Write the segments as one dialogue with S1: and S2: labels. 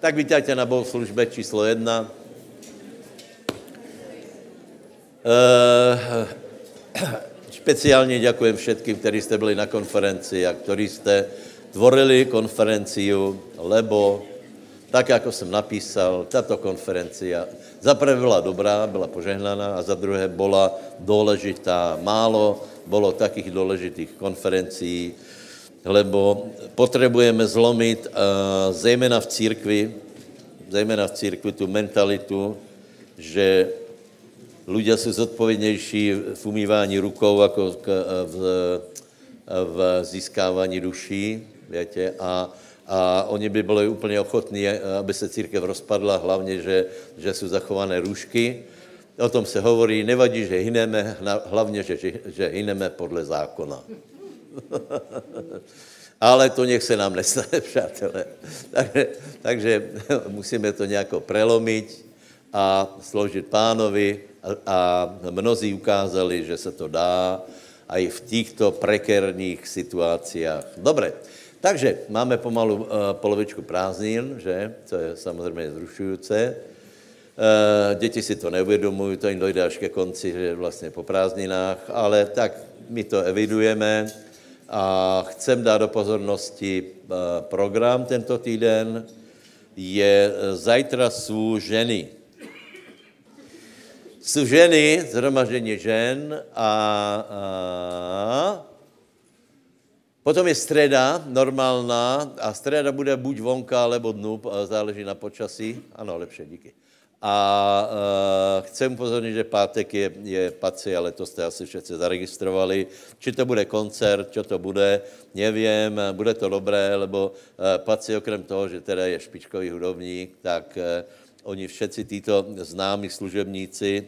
S1: Tak vítajte na bohoslužbe číslo jedna. Uh, speciálně děkujem všetkým, kteří jste byli na konferenci a kteří jste tvorili konferenciu, lebo tak, jako jsem napísal, tato konferencia za prvé byla dobrá, byla požehnaná a za druhé byla důležitá. Málo bylo takých důležitých konferencí, lebo potřebujeme zlomit, uh, zejména v církvi, zejména v církvi tu mentalitu, že ľudia jsou zodpovědnější v umývání rukou jako v, v získávání duší, větě, a, a oni by byli úplně ochotní, aby se církev rozpadla, hlavně, že, že jsou zachované růžky. O tom se hovorí, nevadí, že hyneme, hlavně, že, že hyneme podle zákona. Ale to nech se nám nestane, přátelé. Takže, takže musíme to nějak prelomit a složit pánovi a, a mnozí ukázali, že se to dá i v těchto prekérních situacích. Dobré, takže máme pomalu uh, polovičku prázdnin, že? To je samozřejmě zrušující. Uh, děti si to neuvědomují, to jim dojde až ke konci, že vlastně po prázdninách, ale tak my to evidujeme a chcem dát do pozornosti uh, program tento týden. Je zajtra jsou ženy. Jsou ženy, zhromaždění žen a, a potom je středa, normálná, a středa bude buď vonka, alebo dnu, záleží na počasí. Ano, lepší, díky. A uh, chcem upozornit, že pátek je, je paci, ale to jste asi všichni zaregistrovali. Či to bude koncert, čo to bude, nevím, bude to dobré, lebo uh, paci okrem toho, že teda je špičkový hudobník, tak uh, oni všetci títo známí služebníci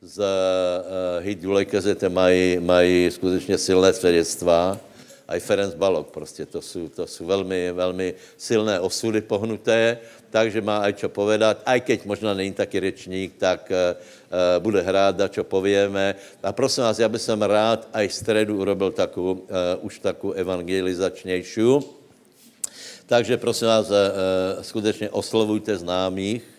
S1: z uh, Hit Dulejkezete mají, mají skutečně silné svědectva. A i Ferenc Balok prostě, to jsou, to jsou velmi, velmi silné osudy pohnuté, takže má aj čo povedat, aj keď možná není taky řečník, tak uh, bude hrát, a čo povieme. A prosím vás, já bych rád aj středu urobil takovou, uh, už takovou evangelizačnější. Takže prosím vás, uh, skutečně oslovujte známých,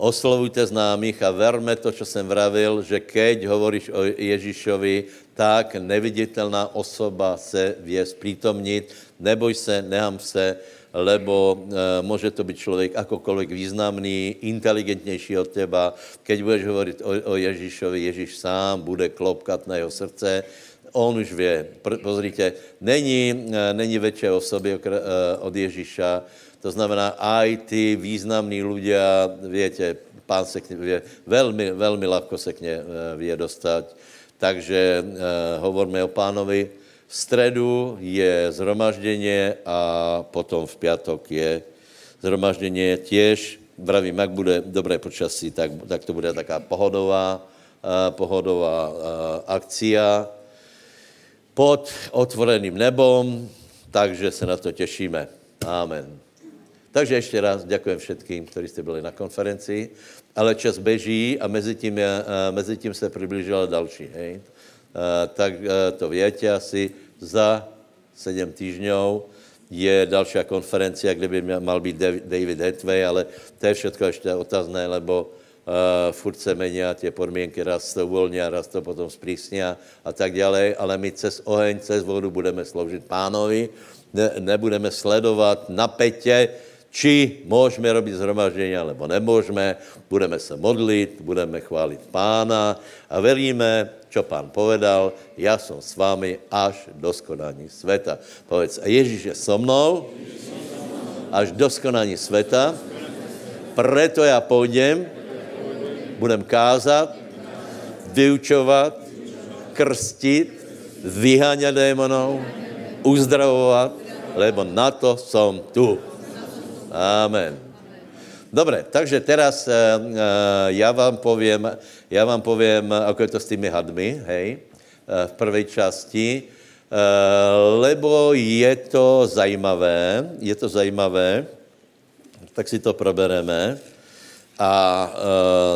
S1: oslovujte známých a verme to, co jsem vravil, že keď hovoríš o Ježíšovi, tak neviditelná osoba se vie zprítomnit. Neboj se, neham se, lebo e, může to být člověk akokoliv významný, inteligentnější od teba. Keď budeš hovorit o, o Ježíšovi, Ježíš sám bude klopkat na jeho srdce, on už vě. Pozrite, není, e, není větší osoby e, od Ježíša, to znamená, aj ty významní ľudia, viete, pán se k vie, velmi, velmi ľahko se k ně eh, vie dostat. Takže uh, hovoríme o pánovi. V středu je zhromažděně a potom v pátek je zhromažděně těž. Vravím, jak bude dobré počasí, tak, tak to bude taká pohodová, uh, pohodová uh, akcia pod otvoreným nebom, takže se na to těšíme. Amen. Takže ještě raz děkuji všetkým, kteří jste byli na konferenci, ale čas beží a mezi tím, je, mezi tím se přiblížila další. Hej? Tak to větě asi za sedm týždňů je další konferencia, kde by mal být David Hetway, ale to je všechno ještě otázné, lebo uh, furt se mení a tě podmínky raz to uvolní a raz to potom zpřísní a tak dále, ale my cez oheň, cez vodu budeme sloužit pánovi, ne, nebudeme sledovat na petě, či můžeme robit zhromaždění, alebo nemůžeme, budeme se modlit, budeme chválit pána a veríme, čo pán povedal, já jsem s vámi až do skonání světa. Povedz, a Ježíš je so mnou až do skonání světa, preto já půjdem, budem kázat, vyučovat, krstit, vyháňat démonů, uzdravovat, lebo na to jsem tu. Amen. Dobre, takže teraz uh, já vám povím, já vám povím, ako je to s tými hadmi, hej, uh, v prvej části, uh, lebo je to zajímavé, je to zajímavé, tak si to probereme a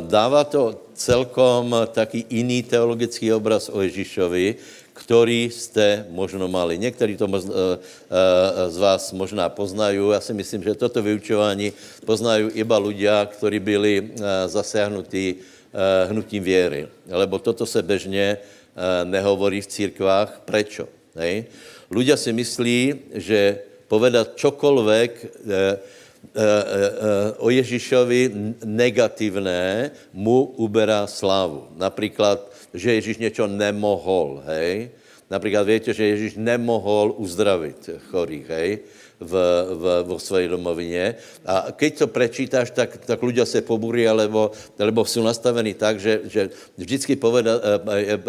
S1: dává to celkom taký jiný teologický obraz o Ježíšovi, který jste možno mali. Někteří to možno, z vás možná poznají. Já si myslím, že toto vyučování poznají iba ľudia, kteří byli zasáhnutí hnutím věry. Lebo toto se bežně nehovorí v církvách. Prečo? Hej? Ľudia si myslí, že povedat čokoľvek e, e, e, o Ježíšovi negativné mu uberá slávu. Například, že Ježíš něco nemohol, hej? Například víte, že Ježíš nemohol uzdravit chorých, hej? V, v, vo svojej domovině. A keď to prečítáš, tak, tak ľudia se pobúria, lebo, lebo jsou nastavení tak, že, že vždycky poveda, e, e, e,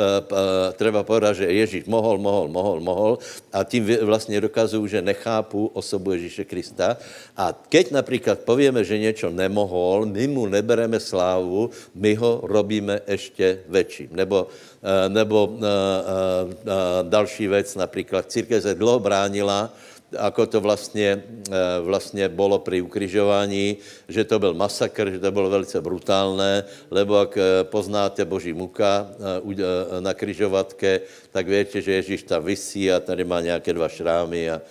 S1: treba povedať, že Ježíš mohol, mohol, mohol, mohol a tím vlastně dokazují, že nechápu osobu Ježíše Krista. A keď například povieme, že něco nemohol, my mu nebereme slávu, my ho robíme ještě väčším. Nebo, nebo další věc, například církev se dlouho bránila, ako to vlastně, eh, vlastně bylo při ukrižování, že to byl masakr, že to bylo velice brutálné, lebo jak eh, poznáte Boží muka eh, na križovatke, tak víte, že Ježíš tam vysí a tady má nějaké dva šrámy a,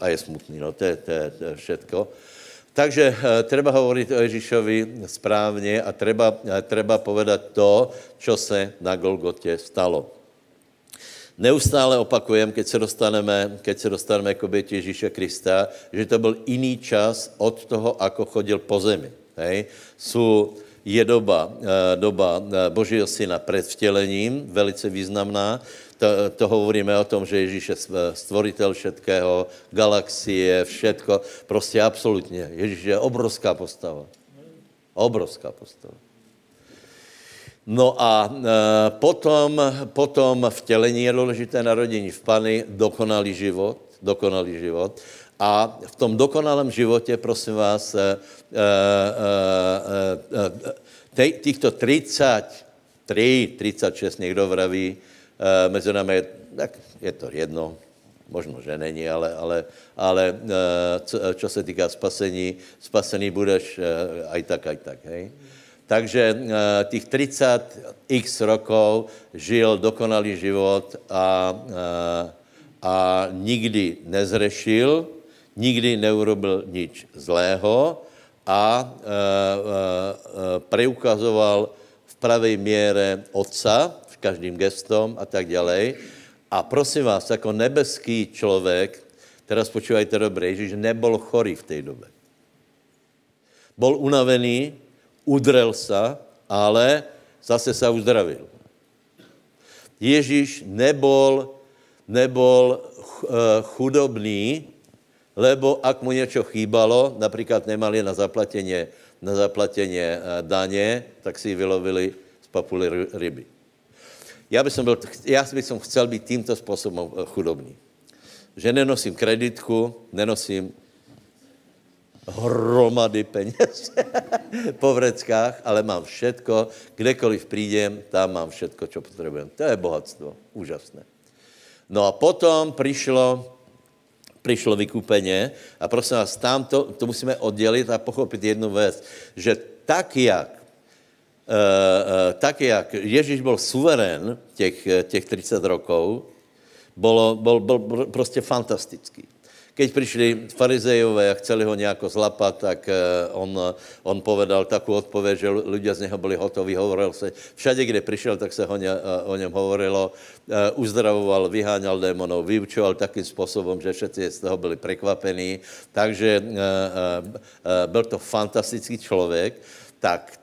S1: a je smutný. No, to je, to je, to je všetko. Takže treba hovoriť o Ježíšovi správně a treba, treba povedať to, čo se na Golgotě stalo. Neustále opakujem, keď se dostaneme, keď se dostaneme k oběti Ježíše Krista, že to byl jiný čas od toho, ako chodil po zemi. Hej? Sú, je doba, eh, doba eh, Božího syna před vtělením, velice významná. To, to hovoríme o tom, že Ježíš je stvoritel všetkého, galaxie, všetko. Prostě absolutně. Ježíš je obrovská postava. Obrovská postava. No a e, potom, potom vtělení je důležité narodění v Pany, dokonalý život, dokonalý život. A v tom dokonalém životě, prosím vás, e, e, e, e, těchto 33, 36, někdo vraví, e, mezi námi, tak je to jedno, možno, že není, ale, ale, ale e, co, čo se týká spasení, spasený budeš e, aj tak, aj tak, hej. Takže uh, těch 30 x rokov žil dokonalý život a, uh, a nikdy nezrešil, nikdy neurobil nič zlého a uh, preukazoval v pravej míře otca, v každým gestom a tak dále. A prosím vás, jako nebeský člověk, teraz počúvajte dobře, Ježíš nebol chorý v té době. Bol unavený, udrel se, ale zase se uzdravil. Ježíš nebol, nebol eh, chudobný, lebo ak mu něco chýbalo, například nemali na zaplatěně, na zaplatěně eh, daně, tak si vylovili z papuly ryby. Já bych, byl, já bych chcel být tímto způsobem eh, chudobný. Že nenosím kreditku, nenosím hromady peněz po vreckách, ale mám všetko, kdekoliv přijdem, tam mám všetko, co potřebujem. To je bohatstvo, úžasné. No a potom přišlo, přišlo vykúpeně a prosím vás, tam to, to musíme oddělit a pochopit jednu věc, že tak, jak Uh, uh, tak, jak Ježíš byl suverén těch, těch 30 rokov, bylo, byl, byl prostě fantastický keď přišli farizejové a chceli ho nějak zlapat, tak eh, on, on povedal takovou odpověď, že lidé z něho byli hotoví, hovoril se, všade, kde přišel, tak se o, ně, eh, o něm hovorilo, eh, uzdravoval, vyháňal démonov, vyučoval takým způsobem, že všetci z toho byli překvapení, takže byl to fantastický člověk, tak,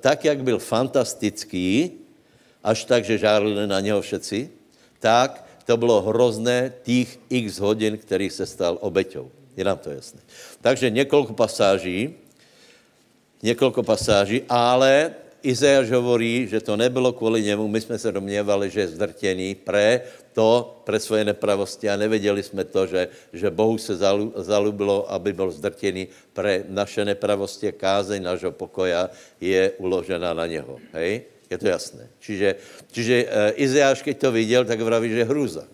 S1: tak, jak byl fantastický, až tak, že žárli na něho všetci, tak to bylo hrozné těch x hodin, který se stal obeťou. Je nám to jasné. Takže několik pasáží, několik pasáží, ale Izajáš hovorí, že to nebylo kvůli němu, my jsme se domněvali, že je zdrtěný pre to, pre svoje nepravosti a nevěděli jsme to, že, že Bohu se zalubilo, aby byl zdrtěný pre naše nepravosti a kázeň našeho pokoja je uložena na něho. Hej? Je to jasné. Čiže, čiže uh, Izeáš, keď to viděl, tak vraví, že hruza.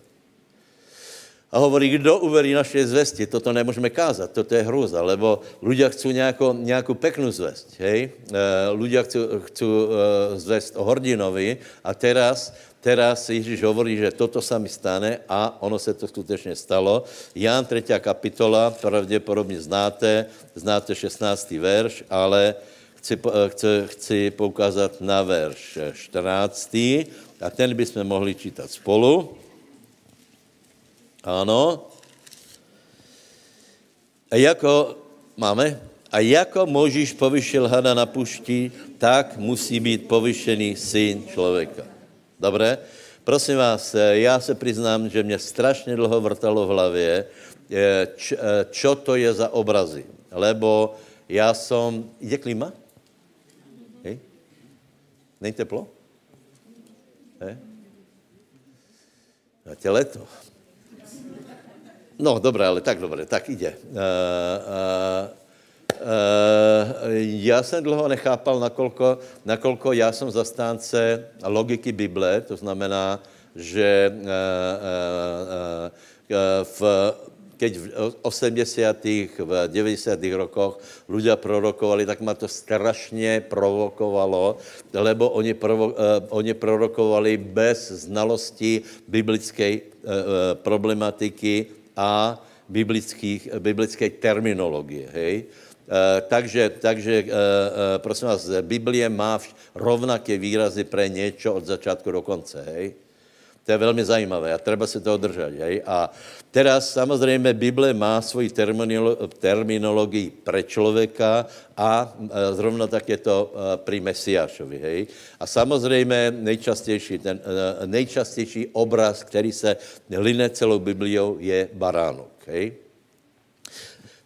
S1: A hovorí, kdo uverí naše zvesti, toto nemůžeme kázat, toto je hrůza, lebo ľudia chcú nějakou, nějakou peknú zvest, hej? E, ľudia chcú, chcú e, zvest o hordinovi a teraz, teraz Ježíš hovorí, že toto sa mi stane a ono se to skutečně stalo. Ján 3. kapitola, pravděpodobně znáte, znáte 16. verš, ale chci, chci, chci poukázat na verš 14. a ten bychom mohli čítat spolu. Ano. A jako, máme? A jako Možíš povyšil hada na pušti, tak musí být povyšený syn člověka. Dobré? Prosím vás, já se přiznám, že mě strašně dlouho vrtalo v hlavě, čo to je za obrazy. Lebo já jsem... Je klima? Není teplo? Hej? A tě leto. No, dobré, ale tak dobré, tak ide. Uh, uh, uh, já jsem dlouho nechápal, nakolko, nakolko já jsem zastánce logiky Bible, to znamená, že uh, uh, v, keď v 80. v 90. rokoch ľudia prorokovali, tak ma to strašně provokovalo, lebo oni, provo, uh, oni prorokovali bez znalosti biblické uh, problematiky a biblických, biblické terminologie. Hej? E, takže, takže e, e, prosím vás, Biblie má rovnaké výrazy pro něco od začátku do konce. Hej? To je velmi zajímavé a treba se toho držet. Hej? A teraz samozřejmě Bible má svoji terminolo- terminologii pre člověka a zrovna tak je to pri Mesiášovi. Hej? A samozřejmě nejčastější, ten, nejčastější obraz, který se line celou Bibliou, je baránok. Hej?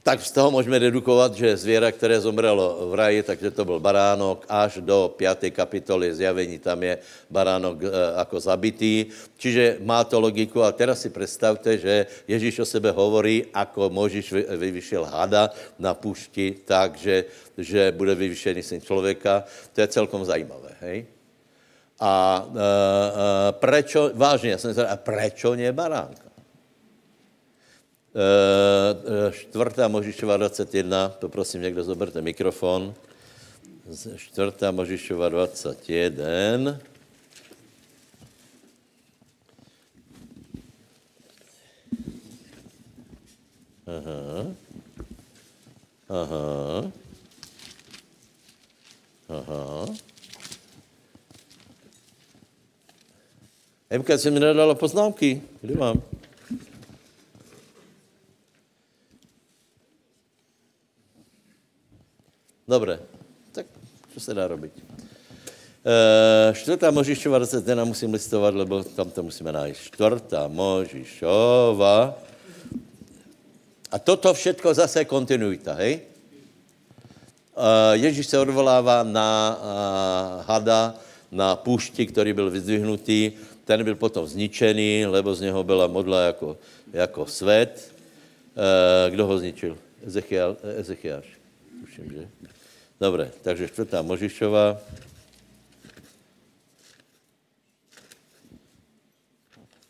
S1: Tak z toho můžeme dedukovat, že zvěra, které zomrelo v raji, takže to byl baránok, až do 5. kapitoly zjavení, tam je baránok e, jako zabitý. Čiže má to logiku a teraz si představte, že Ježíš o sebe hovorí, ako Možíš vyvyšel hada na pušti, takže že bude vyvyšený syn člověka. To je celkom zajímavé, hej? A e, e, prečo, vážně, já jsem a prečo ne baránka? Eh, eh, čtvrtá Možišova 21, poprosím, někdo zoberte mikrofon. Čtvrtá Možišova 21. Aha. Aha. Aha. Emka, jsi mi nedala poznámky. Kde mám? Dobré, tak co se dá robit? E, čtvrtá Možišova 21 musím listovat, lebo tam to musíme najít. Čtvrtá Možišova. A toto všetko zase kontinuita, hej? E, Ježíš se odvolává na a, hada, na půšti, který byl vyzdvihnutý. Ten byl potom zničený, lebo z něho byla modla jako, jako svět. E, kdo ho zničil? Ezechiel, Ezechiáš. Tuším, že? Dobře, takže čtvrtá Možišova.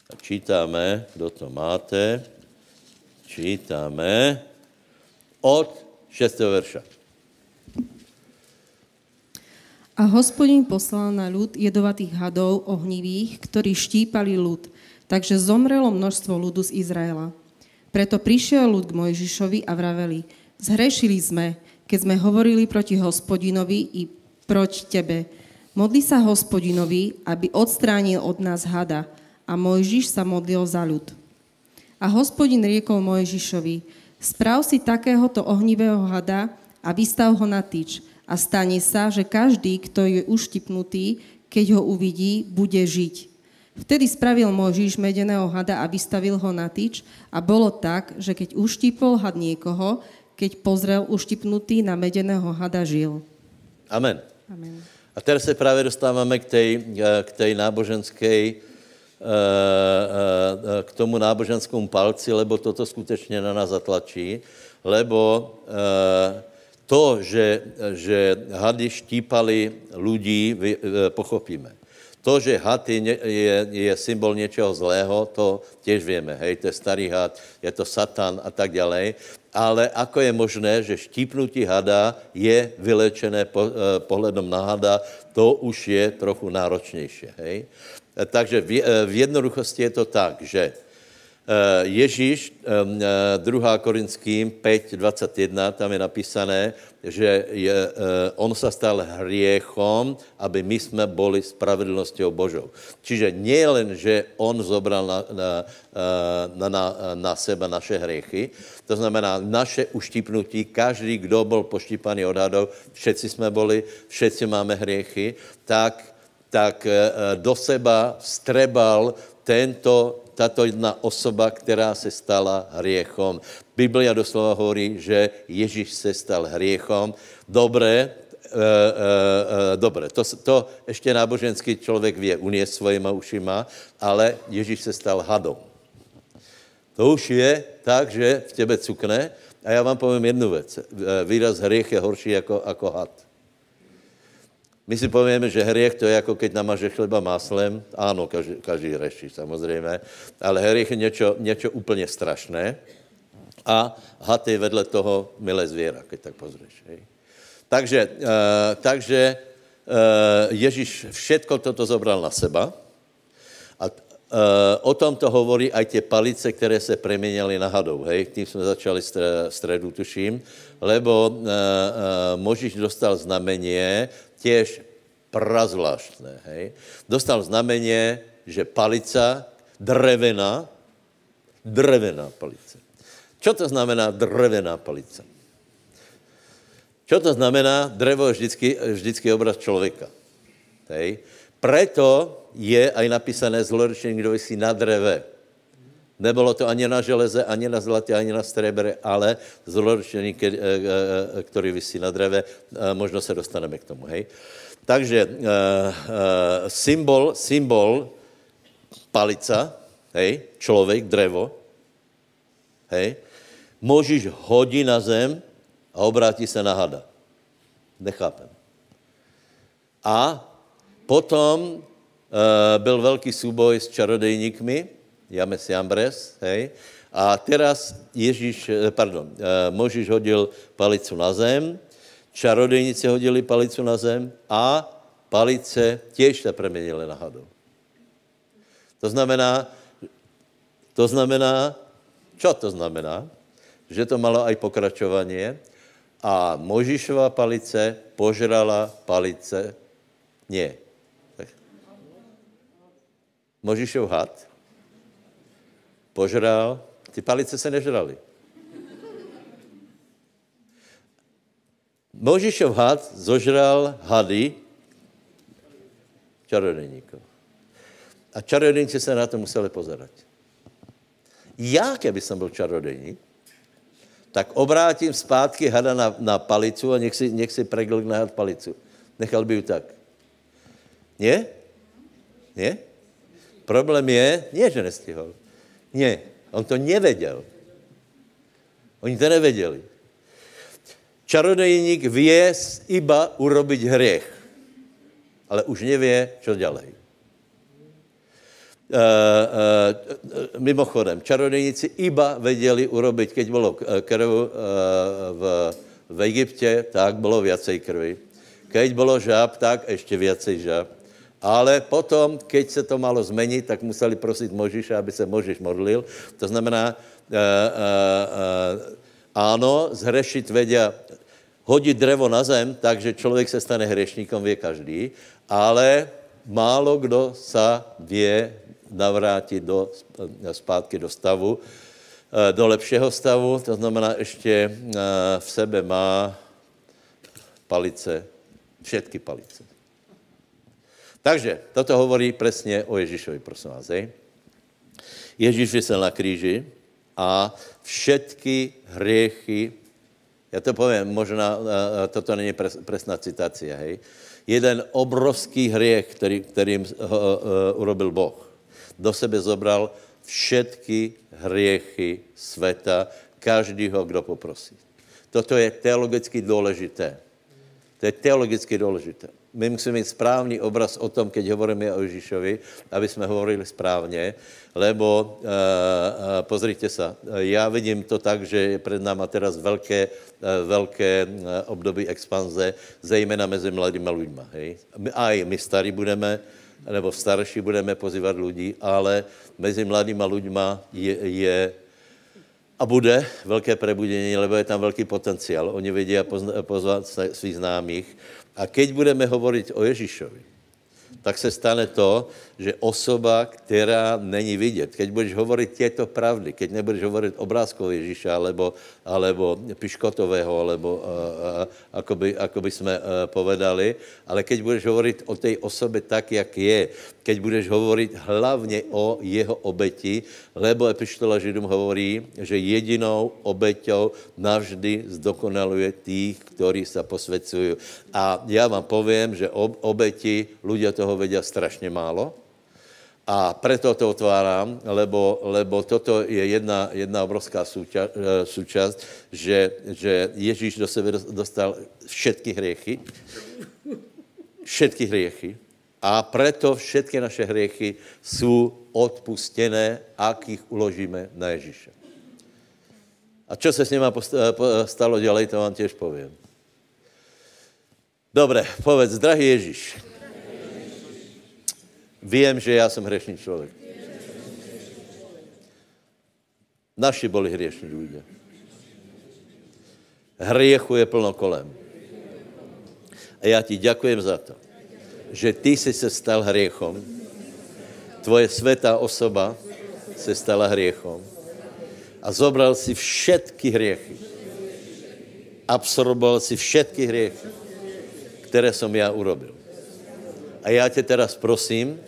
S1: A čítáme, kdo to máte, čítáme od 6. verša.
S2: A hospodin poslal na ľud jedovatých hadov ohnivých, ktorí štípali ľud, takže zomrelo množstvo ľudu z Izraela. Preto prišiel ľud k Mojžišovi a vraveli, zhrešili sme, keď sme hovorili proti hospodinovi i proč tebe. Modli sa hospodinovi, aby odstránil od nás hada. A Mojžiš sa modlil za ľud. A hospodin riekol Mojžišovi, sprav si takéhoto ohnivého hada a vystav ho na tyč. A stane sa, že každý, kto je uštipnutý, keď ho uvidí, bude žiť. Vtedy spravil Mojžiš medeného hada a vystavil ho na tyč a bolo tak, že keď uštipol had niekoho, keď pozrel uštipnutý na medeného hada žil.
S1: Amen.
S2: Amen.
S1: A teraz se právě dostáváme k té, k té náboženské, eh, eh, k tomu náboženskému palci, lebo toto skutečně na nás zatlačí, lebo eh, to, že, že hady štípali lidí, pochopíme. To, že had je, je, je symbol něčeho zlého, to těž víme, hej, to je starý had, je to satan a tak dále. Ale ako je možné, že štípnutí hada je vylečené po, eh, pohledom na hada, to už je trochu náročnější, hej. Takže v, eh, v jednoduchosti je to tak, že Eh, Ježíš, 2. Eh, Korinským 5, 21, tam je napísané, že je, eh, on sa stal hriechom, aby my jsme boli spravedlnosťou Božou. Čiže nie len, že on zobral na, na, na, na, na seba naše hriechy, to znamená naše uštipnutí, každý, kdo byl poštípaný od hadov, všetci jsme boli, všetci máme hriechy, tak, tak do seba strebal tento tato jedna osoba, která se stala hriechom. Biblia doslova hovorí, že Ježíš se stal hriechom. Dobré, e, e, e, dobré, to, to ještě náboženský člověk vě uniesť svojima ušima, ale Ježíš se stal hadom. To už je tak, že v těbe cukne a já vám povím jednu věc. Výraz hriech je horší jako, jako had. My si povíme, že hriech to je jako keď namaže chleba máslem. Áno, každý, každý reší, samozřejmě. Ale hriech je něco, něco úplně strašné. A had je vedle toho milé zvěra, keď tak pozřeš. Hej. Takže, uh, takže uh, Ježíš všetko toto zobral na seba. A uh, o tom to hovorí aj tie palice, které se preměnily na hadou. Hej, tím jsme začali středu, tuším. Lebo uh, uh, Možíš dostal znamenie, těž prazvláštné, hej. Dostal znamenie, že palica, drevená, drevená palice. Čo to znamená drevená palice? Čo to znamená? Drevo je vždycky, vždycky obraz člověka. Hej. Preto je aj napísané zlorečení, kdo si na dreve. Nebylo to ani na železe, ani na zlatě, ani na strebre, ale zloročení, eh, eh, který vysí na dreve. Možno se dostaneme k tomu, hej. Takže symbol, symbol palica, hej, člověk, drevo, hej, můžeš hodit na zem a obrátí se na hada. Nechápem. A potom byl velký súboj s čarodejníkmi, James Jambres, hej, a teraz Ježíš, eh, pardon, eh, Možíš hodil palicu na zem, čarodejníci hodili palicu na zem a palice těž se preměnily na hadov. To znamená, to znamená, čo to znamená? Že to malo aj pokračovanie a Možíšova palice požrala palice, nie. Možíšov had požral, ty palice se nežrali. Možišov had zožral hady čarodějníků. A čarodějníci se na to museli pozerat. Já, keby jsem byl čarodějník, tak obrátím zpátky hada na, na palicu a nech si, nech si preglkne had palicu. Nechal by ju tak. Nie? Nie? Problém je, nie, že nestihol. Ne, on to nevěděl. Oni to nevěděli. Čarodejník vě iba urobiť hriech, ale už nevě, co dělají. Uh, uh, mimochodem, čarodejníci iba věděli urobiť, keď bylo krv uh, v, v Egyptě, tak bylo viacej krvi. Keď bylo žáb, tak ještě viacej žáb. Ale potom, keď se to malo změnit, tak museli prosit Možíša, aby se Možíš modlil. To znamená, uh, uh, uh, ano, zhrešit vedia, hodit drevo na zem, takže člověk se stane hřešníkom, vě každý, ale málo kdo sa vě navrátit do, zpátky do stavu, do lepšího stavu, to znamená, ještě v sebe má palice, všetky palice. Takže toto hovorí přesně o Ježíšovi, prosím vás. Hej. Ježíš vysel na kříži a všetky hriechy, já to povím, možná toto není presná citace, hej. Jeden obrovský hriech, který, kterým uh, uh, urobil Boh, do sebe zobral všetky hriechy světa, každýho, kdo poprosí. Toto je teologicky důležité. To je teologicky důležité. My musíme mít správný obraz o tom, keď hovoríme o Ježíšovi, aby jsme hovorili správně, lebo uh, uh, pozrite sa, já vidím to tak, že je před náma teraz velké, uh, velké období expanze, zejména mezi mladými lidmi. Hej? My, aj my starí budeme, nebo starší budeme pozývat lidí, ale mezi mladými lidmi je, je a bude velké prebudění, lebo je tam velký potenciál. Oni vědí pozvat svých známých. A keď budeme hovorit o Ježíšovi, tak se stane to, že osoba, která není vidět, keď budeš hovorit těto pravdy, keď nebudeš hovorit obrázkov Ježíša, alebo, alebo Piškotového, alebo uh, uh, ako, by, ako by jsme uh, povedali, ale keď budeš hovorit o té osobě tak, jak je, keď budeš hovorit hlavně o jeho obeti, lebo Epištola Židům hovorí, že jedinou obeťou navždy zdokonaluje tých, ktorí se posvěcují. A já vám povím, že ob, obeti, ľudia toho vedia strašně málo, a preto to otváram, lebo, lebo toto je jedna, jedna obrovská súča, eh, súčasť, že, že Ježíš do sebe dostal všetky hriechy, všetky hriechy, a preto všetky naše hriechy jsou odpustené, ak jich uložíme na Ježíše. A čo se s nima stalo? Ďalej, to vám tiež poviem. Dobre, povedz, drahý Ježíš, Vím, že já jsem hřešný člověk. Naši byli hřešní lidé. Hriechu je plno kolem. A já ti děkujem za to, že ty jsi se stal hriechom. Tvoje světá osoba se stala hriechom. A zobral si všetky hriechy. Absorboval si všetky hriechy, které jsem já urobil. A já tě teraz prosím,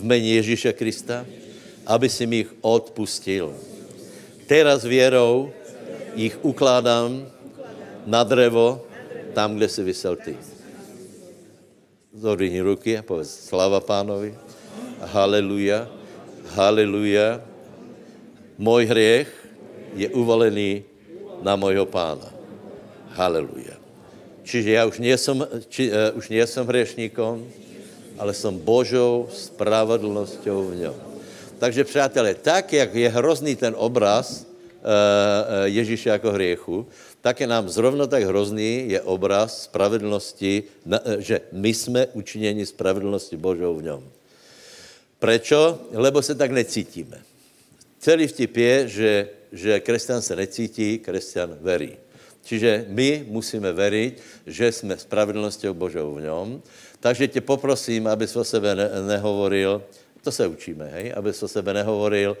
S1: v mene Ježíše Krista, aby si mi jich odpustil. Teraz věrou jich ukládám na drevo, tam, kde si vysel ty. Zodvihni ruky a povedz slava pánovi. Haleluja, haleluja. Můj hřech je uvalený na mojho pána. Haleluja. Čiže já už nejsem, či, uh, už nejsem hřešníkom, ale jsem Božou spravedlností v něm. Takže přátelé, tak, jak je hrozný ten obraz uh, Ježíše jako hriechu, tak je nám zrovna tak hrozný je obraz spravedlnosti, eh, že my jsme učiněni spravedlnosti Božou v něm. Prečo? Lebo se tak necítíme. Celý vtip je, že, že křesťan se necítí, křesťan verí. Čiže my musíme veriť, že jsme spravedlností Božou v něm takže tě poprosím, abys o sebe ne, nehovoril, to se učíme, hej, abys o sebe nehovoril,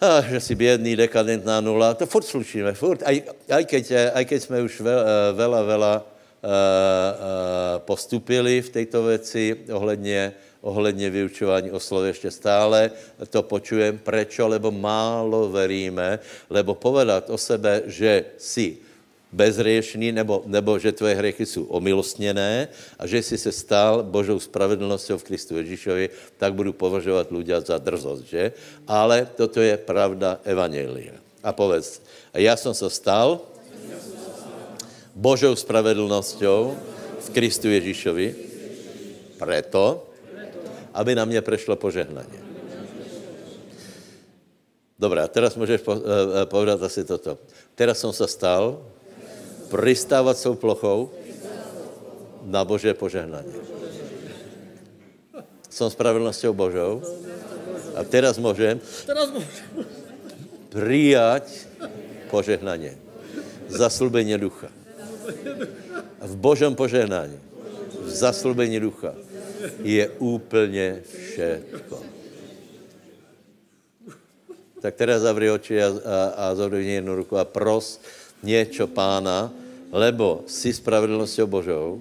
S1: a, že jsi bědný, dekadentná nula, to furt slučíme, furt, aj, aj, keď, aj keď jsme už ve, eh, vela, vela uh, uh, postupili v této věci ohledně, ohledně vyučování o slově ještě stále, to počujem, prečo, lebo málo veríme, lebo povedat o sebe, že si bezriešný, nebo, nebo že tvoje hriechy jsou omilostněné a že jsi se stal Božou spravedlností v Kristu Ježíšovi, tak budu považovat ľudia za drzost, že? Ale toto je pravda Evangelia. A povedz, a já jsem se stal Božou spravedlností v Kristu Ježíšovi preto, aby na mě prešlo požehnání. Dobrá, teraz můžeš po, uh, povedat asi toto. Teraz jsem se stal pristávat svou plochou na Bože požehnání. Jsem spravedlností Božou a teraz můžem přijat požehnání. Zaslubení ducha. V Božem požehnání, v zaslubení ducha je úplně všetko. Tak teraz zavři oči a, a, a jednu ruku a pros něco pána, lebo si spravedlnosťou Božou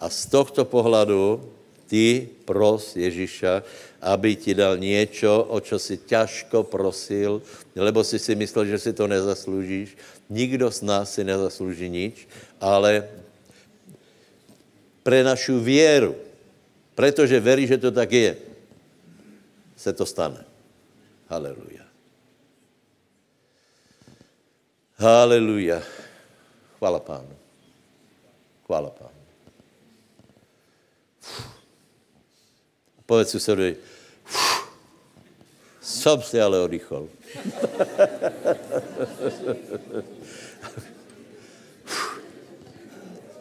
S1: a z tohto pohledu ty pros Ježíša, aby ti dal něco, o čo si ťažko prosil, lebo si si myslel, že si to nezasloužíš. Nikdo z nás si nezaslouží nič, ale pre našu věru, protože verí, že to tak je, se to stane. Haleluja. Haleluja. Chvála pánu. Chvála pánu. Povedz susedovi, som si ale oddychol.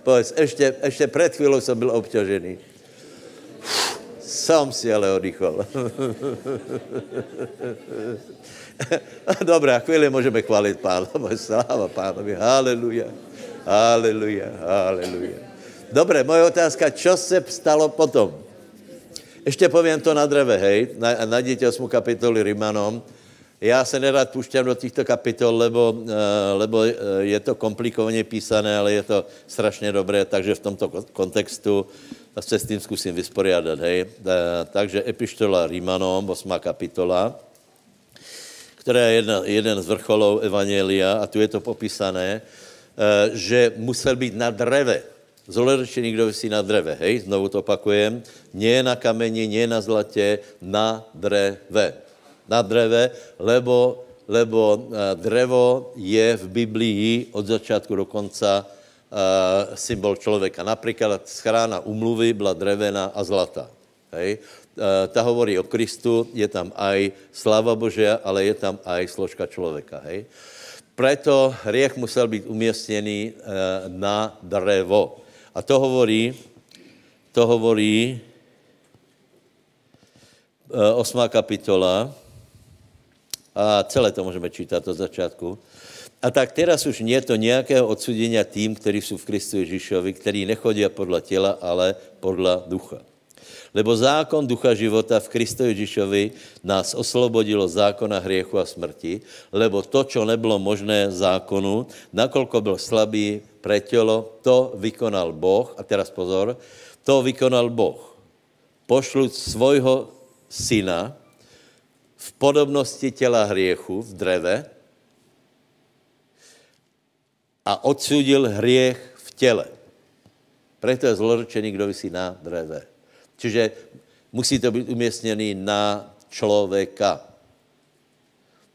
S1: Povedz, ještě, ještě před chvílou jsem byl obťažený. Som si ale oddychol. Dobré, a chvíli můžeme chválit Pána. Sláva Pánovi. Haleluja. Haleluja. Haleluja. Dobré, moje otázka, čo se stalo potom? Ještě povím to na dreve, hej. Najděte 8. kapitoly Rimanom. Já se nerad pušťám do těchto kapitol, lebo, eh, lebo eh, je to komplikovaně písané, ale je to strašně dobré, takže v tomto kontextu se s tím zkusím vysporiadat, hej. Eh, takže epištola Rímanom, 8. kapitola, která je jedna, jeden z vrcholů Evangelia, a tu je to popísané, že musel být na dreve. Zlorečený, kdo vysí na dreve, hej, znovu to opakujem, nie na kameni, nie na zlatě, na dreve na dreve, lebo, lebo eh, drevo je v Biblii od začátku do konca uh, symbol člověka. Například schrána umluvy byla drevená a zlatá. Hej? Uh, ta hovorí o Kristu, je tam aj sláva Božia, ale je tam aj složka člověka. Hej? Preto hriech musel být umístěný uh, na drevo. A to hovorí, to hovorí uh, 8. kapitola, a celé to můžeme čítat od začátku. A tak teraz už nie to nějakého odsudenia tým, kteří jsou v Kristu Ježíšovi, který nechodí podle těla, ale podle ducha. Lebo zákon ducha života v Kristu Ježíšovi nás oslobodilo zákona hriechu a smrti, lebo to, čo nebylo možné zákonu, nakolko byl slabý pre tělo, to vykonal Boh, a teraz pozor, to vykonal Boh. Pošluť svojho syna, v podobnosti těla hriechu v dreve a odsudil hriech v těle. Proto je zloročený, kdo vysí na dreve. Čiže musí to být umístěný na člověka.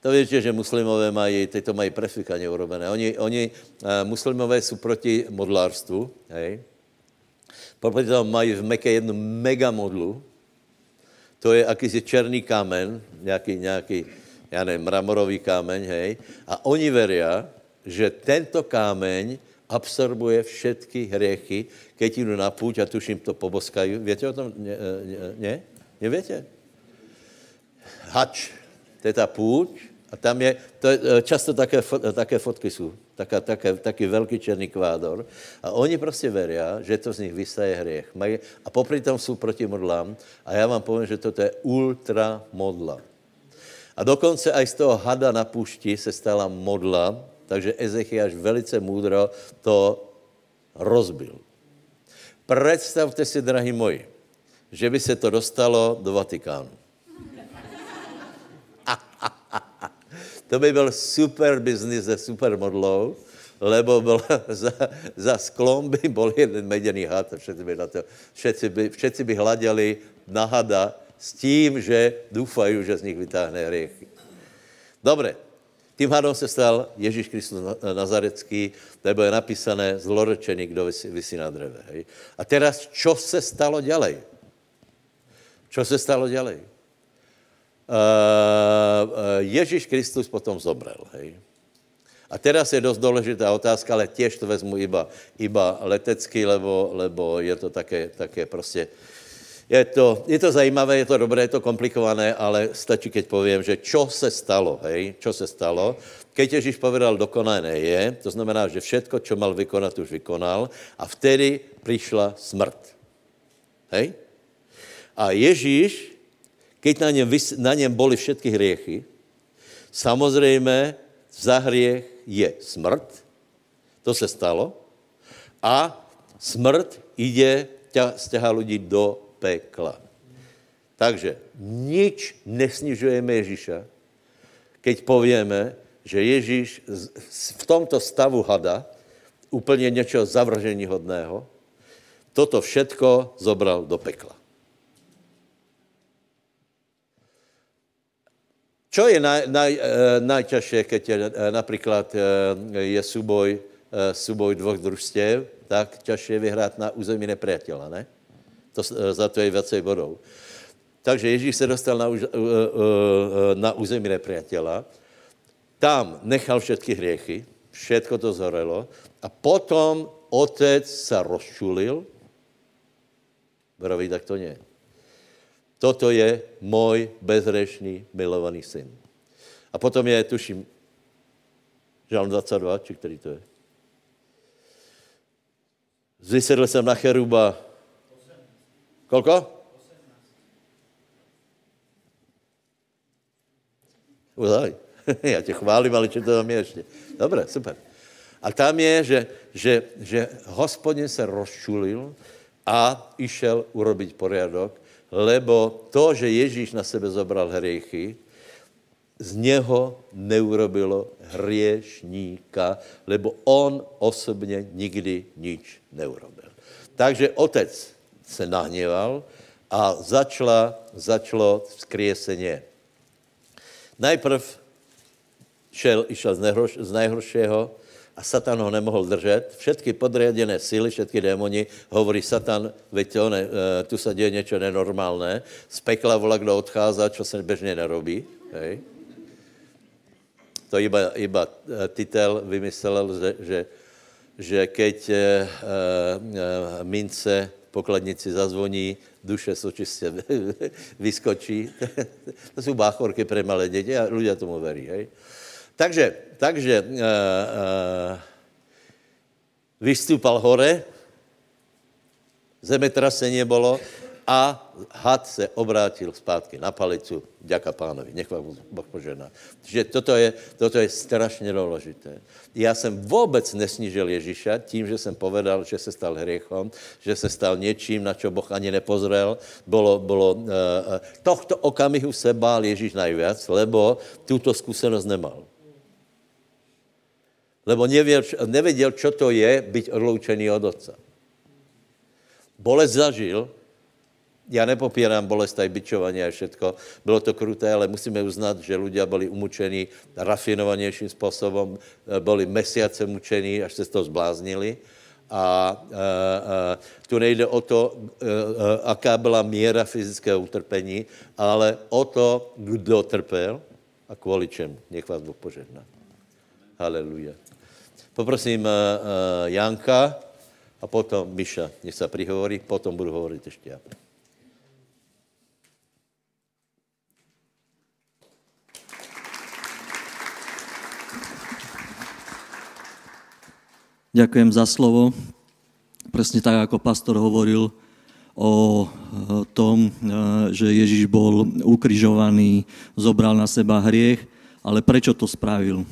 S1: To víte, že muslimové mají, teď to mají prefikaně urobené. Oni, oni uh, muslimové jsou proti modlárstvu, hej. Proto mají v Meke jednu mega modlu, to je akýsi černý kámen, nějaký, nějaký, já nevím, mramorový kámeň, hej, a oni veria, že tento kámeň absorbuje všetky hriechy, keď jdu na půť a tuším to poboskají. Větě o tom? Ne? ne? Nevětě? Hač. To je ta půť a tam je, to je často také, také fotky jsou taká, také, taký velký černý kvádor. A oni prostě veria, že to z nich vystaje hriech. Mají, a popri tom jsou proti modlám. A já vám povím, že toto je ultra modla. A dokonce aj z toho hada na pušti se stala modla, takže Ezechiaš velice múdro to rozbil. Představte si, drahí moji, že by se to dostalo do Vatikánu. To by byl super biznis se supermodlou, lebo byl za, za sklom by byl jeden meděný had a všetci by, na to, všetci by, všetci by hladili na hada s tím, že doufají, že z nich vytáhne hriechy. Dobré, tím hadom se stal Ježíš Kristus Nazarecký, nebo je napísané zlorečený, kdo vysí, vysí na dreve. Hej. A teraz, čo se stalo ďalej? Čo se stalo ďalej? Eh, eh, Ježíš Kristus potom zomrel. Hej. A teraz je dost důležitá otázka, ale těž to vezmu iba, iba letecky, lebo, lebo je to také, také prostě, je to, je to zajímavé, je to dobré, je to komplikované, ale stačí, keď povím, že čo se stalo, hej, čo se stalo. Keď Ježíš povedal, dokonané je, to znamená, že všetko, čo mal vykonat, už vykonal a vtedy přišla smrt. Hej? A Ježíš keď na něm, na něm boli všetky hriechy, samozřejmě za hriech je smrt, to se stalo, a smrt jde, stěhá lidi do pekla. Takže nič nesnižujeme Ježíša, keď povíme, že Ježíš v tomto stavu hada, úplně něčeho zavržení hodného, toto všetko zobral do pekla. Čo je naj, naj, eh, najťažšie, keď je, eh, například eh, je súboj, súboj dvoch družstiev, tak ťažšie je vyhrát na území nepriateľa, ne? To, za to je viacej bodov. Takže Ježíš se dostal na, už, na území nepriateľa, tam nechal všetky hriechy, všetko to zorelo a potom otec sa rozčulil, vraví, tak to nie. Toto je můj bezrešný milovaný syn. A potom je, tuším, Žalm 22, či který to je? Vysedl jsem na cheruba. Kolko? Udaj. Já tě chválím, ale čo to tam je ještě? Dobré, super. A tam je, že, že, že hospodin se rozčulil a išel urobiť poriadok, lebo to, že Ježíš na sebe zobral hriechy, z něho neurobilo hriešníka, lebo on osobně nikdy nič neurobil. Takže otec se nahněval a začala, začalo vzkrieseně. Najprv šel, išel z, nejhorš, z nejhoršího a Satan ho nemohl držet. Všetky podriadené síly, všetky démoni, hovorí Satan, to ne, eh, tu se děje něco nenormálné, z pekla vola, kdo odchází, čo se bežně nerobí. Hej. To iba, iba eh, Titel vymyslel, že, že, že keď e, e, mince pokladnici zazvoní, duše sočistě vyskočí. to jsou báchorky pre malé děti a lidé tomu verí. Hej? Takže, takže uh, uh, vystúpal hore, zemetrasenie bolo a had se obrátil zpátky na palicu. Ďaká pánovi, nech vám Boh požená. Takže toto je, toto je strašně důležité. Já jsem vůbec nesnížil Ježíša tím, že jsem povedal, že se stal hriechom, že se stal něčím, na čo Boh ani nepozrel. Bolo, bolo, uh, tohto okamihu se bál Ježíš najviac, lebo tuto zkušenost nemal lebo nevěděl, nevěděl, čo to je být odloučený od otca. Bolest zažil, já nepopírám bolest a byčování a všetko, bylo to kruté, ale musíme uznat, že lidé byli umučení rafinovanějším způsobem, byli mesiace mučení, až se z toho zbláznili. A, a, a tu nejde o to, a, a, aká byla míra fyzického utrpení, ale o to, kdo trpěl a kvůli čemu. Nech vás Bůh požehná. Haleluja. Poprosím uh, Janka a potom Miša, nech se prihovorí, potom budu hovorit ještě já.
S3: Ďakujem za slovo. Presne tak, ako pastor hovoril o eh, tom, že Ježíš bol ukrižovaný, zobral na seba hriech, ale prečo to spravil?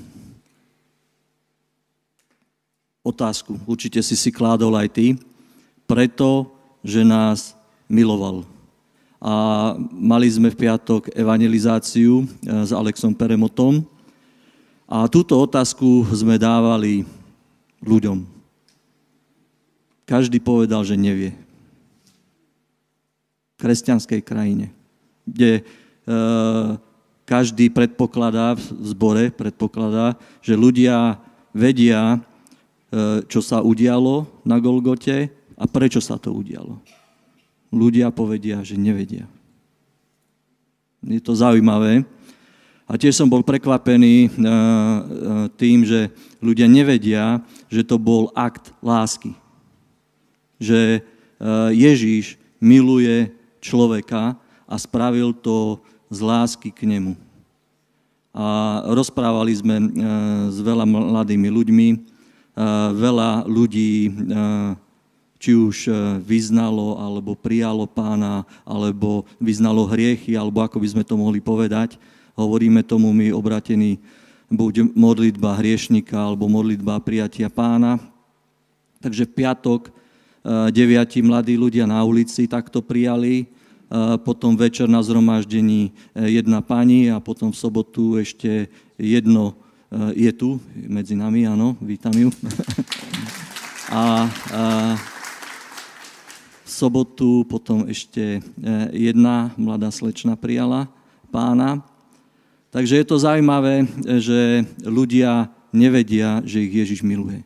S3: otázku. Určite si si kládol aj ty. Preto, že nás miloval. A mali sme v piatok evangelizáciu eh, s Alexom Peremotom. A túto otázku sme dávali ľuďom. Každý povedal, že nevie. V kresťanskej krajine, kde e, každý predpokladá v zbore, predpokladá, že ľudia vedia, E, čo sa udialo na Golgote a prečo sa to udialo. Ľudia povedia, že nevedia. Je to zaujímavé. A tiež som bol prekvapený e, e, tým, že ľudia nevedia, že to bol akt lásky. Že Ježíš miluje človeka a spravil to z lásky k nemu. A rozprávali sme s veľa mladými ľuďmi, veľa ľudí či už vyznalo, alebo prijalo pána, alebo vyznalo hriechy, alebo ako by sme to mohli povedať. Hovoríme tomu my obratení, buď modlitba hriešnika, alebo modlitba prijatia pána. Takže v piatok e, deviati mladí ľudia na ulici takto prijali, e, potom večer na zhromaždení jedna pani a potom v sobotu ešte jedno Eh, je tu medzi nami, áno, vítam ju. a, a v sobotu potom ešte eh, jedna mladá slečna prijala pána. Takže je to zaujímavé, že ľudia nevedia, že ich Ježiš miluje.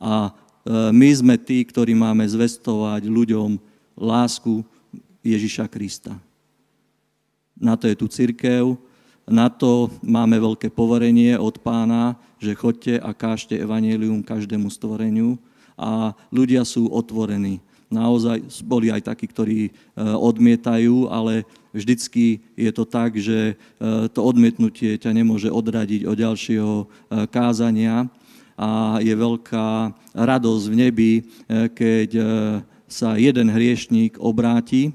S3: A eh, my sme tí, ktorí máme zvestovať ľuďom lásku Ježiša Krista. Na to je tu církev, na to máme veľké poverenie od pána, že chodte a kážte evanelium každému stvoreniu a ľudia sú otvorení. Naozaj boli aj takí, ktorí e, odmietajú, ale vždycky je to tak, že e, to odmietnutie ťa nemôže odradiť od ďalšieho kázania a je veľká radosť v nebi, keď sa jeden hriešník obráti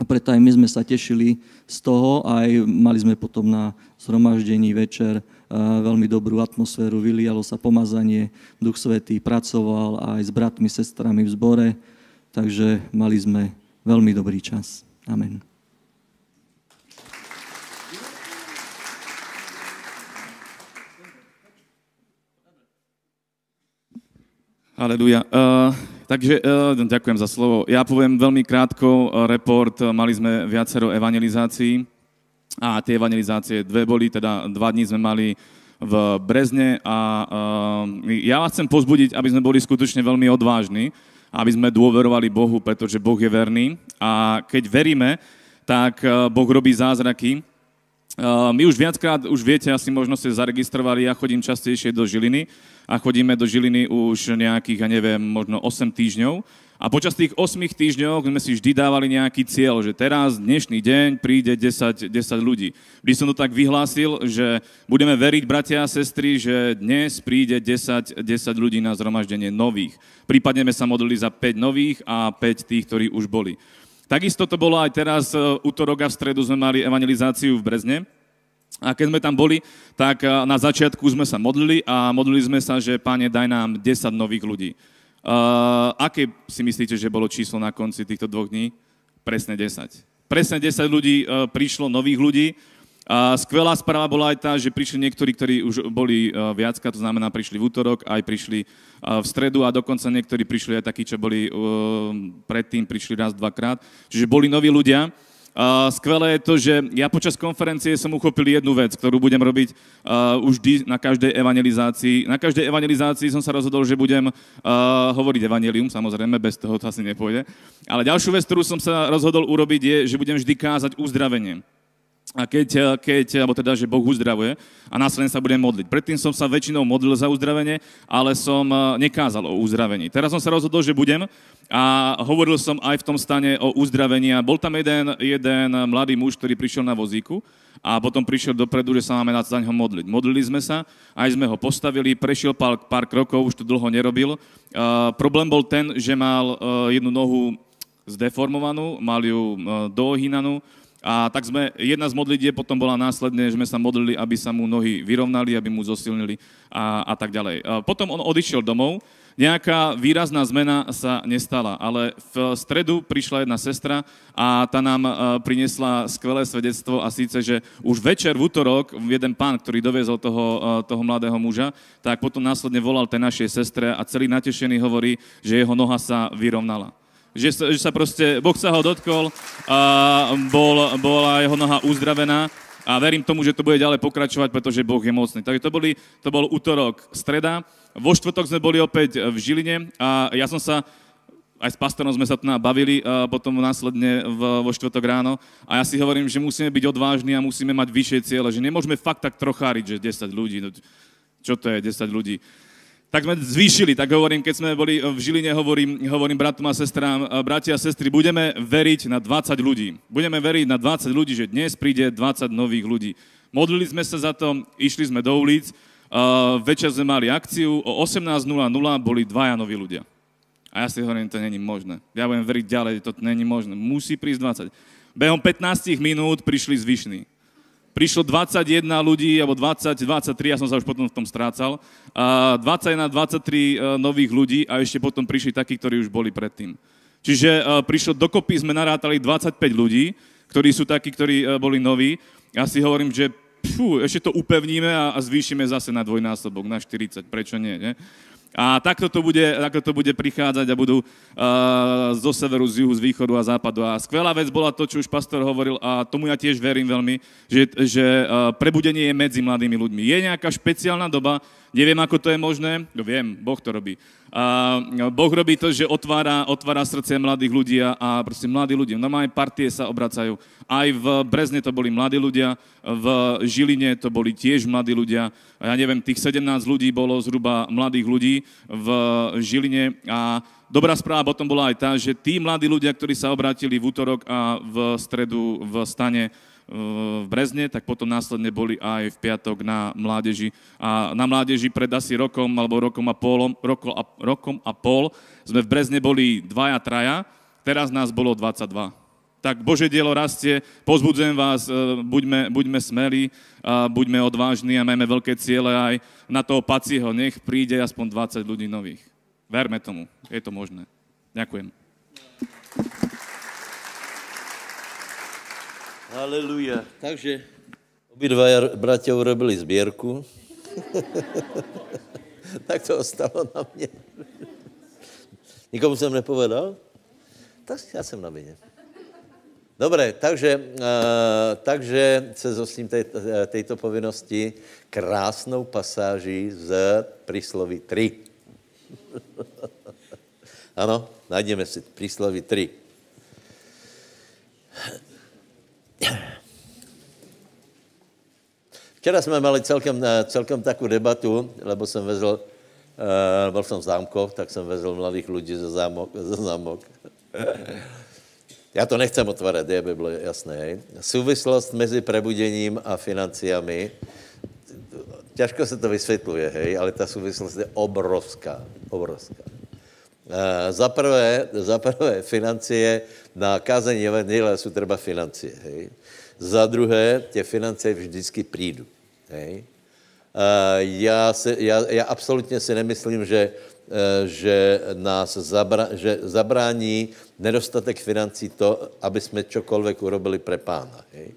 S3: a preto aj my sme sa tešili z toho, aj mali sme potom na zhromaždení večer veľmi dobrú atmosféru, vylialo sa pomazanie, Duch Svetý pracoval aj s bratmi, sestrami v zbore, takže mali sme veľmi dobrý čas. Amen.
S4: Aleluja. Uh, takže uh, ďakujem za slovo. Ja poviem veľmi krátko uh, report. Mali sme viacero evangelizácií a tie evangelizácie dve boli, teda dva dní sme mali v Brezne a uh, ja vás chcem pozbudiť, aby sme boli skutočne veľmi odvážni, aby sme dôverovali Bohu, pretože Boh je verný a keď veríme, tak Boh robí zázraky Uh, my už viackrát, už viete, asi možno ste zaregistrovali, ja chodím častejšie do Žiliny a chodíme do Žiliny už nejakých, ja neviem, možno 8 týždňov. A počas tých 8 týždňov sme si vždy dávali nejaký cieľ, že teraz, dnešný deň, príde 10, 10 ľudí. Vždy som to tak vyhlásil, že budeme veriť, bratia a sestry, že dnes príde 10, 10 ľudí na zhromaždenie nových. Prípadne sme sa modlili za 5 nových a 5 tých, ktorí už boli. Takisto to bolo aj teraz, e, útorok a v stredu sme mali evangelizáciu v Brezne. A keď sme tam boli, tak e, na začiatku sme sa modlili a modlili sme sa, že Páne, daj nám 10 nových ľudí. Uh, aké si myslíte, že bolo číslo na konci týchto dvoch dní? Presne 10. Presne 10 ľudí uh, prišlo, nových ľudí. A skvelá správa bola aj tá, že prišli niektorí, ktorí už boli uh, viacka, to znamená prišli v útorok, aj prišli v stredu a dokonca niektorí prišli aj takí, čo boli predtým, prišli raz, dvakrát. Čiže boli noví ľudia. Uh, skvelé je to, že ja počas konferencie som uchopil jednu vec, ktorú budem robiť uh, už vždy na každej evangelizácii. Na každej evangelizácii som sa rozhodol, že budem uh, hovoriť evanelium, samozrejme, bez toho to asi nepôjde. Ale ďalšiu vec, ktorú som sa rozhodol urobiť, je, že budem vždy kázať uzdravenie. A keď, keď, alebo teda, že Boh uzdravuje a následne sa budem modliť. Predtým som sa väčšinou modlil za uzdravenie, ale som nekázal o uzdravení. Teraz som sa rozhodol, že budem a hovoril som aj v tom stane o uzdravení. A bol tam jeden, jeden mladý muž, ktorý prišiel na vozíku a potom prišiel dopredu, že sa máme na ňo modliť. Modlili sme sa, aj sme ho postavili, prešiel pár, pár krokov, už to dlho nerobil. Uh, problém bol ten, že mal jednu nohu zdeformovanú, mal ju uh, a tak sme, jedna z modlitieb potom bola následne, že sme sa modlili, aby sa mu nohy vyrovnali, aby mu zosilnili a, a tak ďalej. A potom on odišiel domov, nejaká výrazná zmena sa nestala, ale v stredu prišla jedna sestra a tá nám priniesla skvelé svedectvo a síce, že už večer v útorok jeden pán, ktorý doviezol toho, toho mladého muža, tak potom následne volal tej našej sestre a celý natešený hovorí, že jeho noha sa vyrovnala že sa, že sa proste, Boh sa ho dotkol a bol, bola jeho noha uzdravená a verím tomu, že to bude ďalej pokračovať, pretože Boh je mocný. Takže to, boli, to bol útorok, streda. Vo štvrtok sme boli opäť v Žiline a ja som sa aj s pastorom sme sa tu bavili a potom následne v, vo štvrtok ráno a ja si hovorím, že musíme byť odvážni a musíme mať vyššie ciele, že nemôžeme fakt tak trocháriť, že 10 ľudí, no, čo to je 10 ľudí tak sme zvýšili, tak hovorím, keď sme boli v Žiline, hovorím, hovorím bratom a sestrám, bratia a sestry, budeme veriť na 20 ľudí. Budeme veriť na 20 ľudí, že dnes príde 20 nových ľudí. Modlili sme sa za to, išli sme do ulic, uh, večer sme mali akciu, o 18.00 boli dvaja noví ľudia. A ja si hovorím, to není možné. Ja budem veriť ďalej, to není možné. Musí prísť 20. Behom 15 minút prišli zvyšní prišlo 21 ľudí, alebo 20, 23, ja som sa už potom v tom strácal, a 21, 23 e, nových ľudí a ešte potom prišli takí, ktorí už boli predtým. Čiže uh, prišlo dokopy, sme narátali 25 ľudí, ktorí sú takí, ktorí uh, boli noví. Ja si hovorím, že pfú, ešte to upevníme a, a zvýšime zase na dvojnásobok, na 40, prečo nie, nie? A takto to bude, takto to bude prichádzať a budú uh, zo severu, z juhu, z východu a západu. A skvelá vec bola to, čo už pastor hovoril a tomu ja tiež verím veľmi, že, že uh, prebudenie je medzi mladými ľuďmi. Je nejaká špeciálna doba, neviem, ako to je možné, no viem, Boh to robí. A boh robí to, že otvára, otvára srdce mladých ľudí a, a proste mladí ľudia. Normálne partie sa obracajú. Aj v Brezne to boli mladí ľudia, v Žiline to boli tiež mladí ľudia. Ja neviem, tých 17 ľudí bolo zhruba mladých ľudí v Žiline a dobrá správa potom bola aj tá, že tí mladí ľudia, ktorí sa obrátili v útorok a v stredu v stane, v Brezne, tak potom následne boli aj v piatok na mládeži. A na mládeži pred asi rokom alebo rokom a, polom, roko a, rokom a pol sme v Brezne boli dvaja, traja, teraz nás bolo 22. Tak Bože dielo rastie, pozbudzujem vás, e, buďme, buďme smelí, buďme odvážni a majme veľké ciele aj na toho pacího. Nech príde aspoň 20 ľudí nových. Verme tomu, je to možné. Ďakujem.
S1: Haleluja. Takže obidva bratia urobili zbierku. tak to ostalo na mě. Nikomu jsem nepovedal? Tak já jsem na vině. Dobré, takže, uh, takže se zostím tej, tejto povinnosti krásnou pasáží z prísloví 3. ano, najdeme si prísloví 3. Včera jsme mali celkem, eh, celkem takovou debatu, lebo jsem vezl, uh, byl jsem v zámkoch, tak jsem vezl mladých lidí ze zámok. Ze zámok. Já to nechcem otvárat, je by bylo jasné. Hej. Souvislost mezi prebudením a financiami, těžko se to vysvětluje, hej, ale ta souvislost je obrovská, obrovská. Uh, za prvé, za prvé financie na kázení evangelia jsou třeba financie, hej. Za druhé, tě finance vždycky přijdu, hej. Uh, já, já, já absolutně si nemyslím, že, uh, že nás zabra, že zabrání nedostatek financí to, aby jsme čokoliv urobili pre pána. Hej.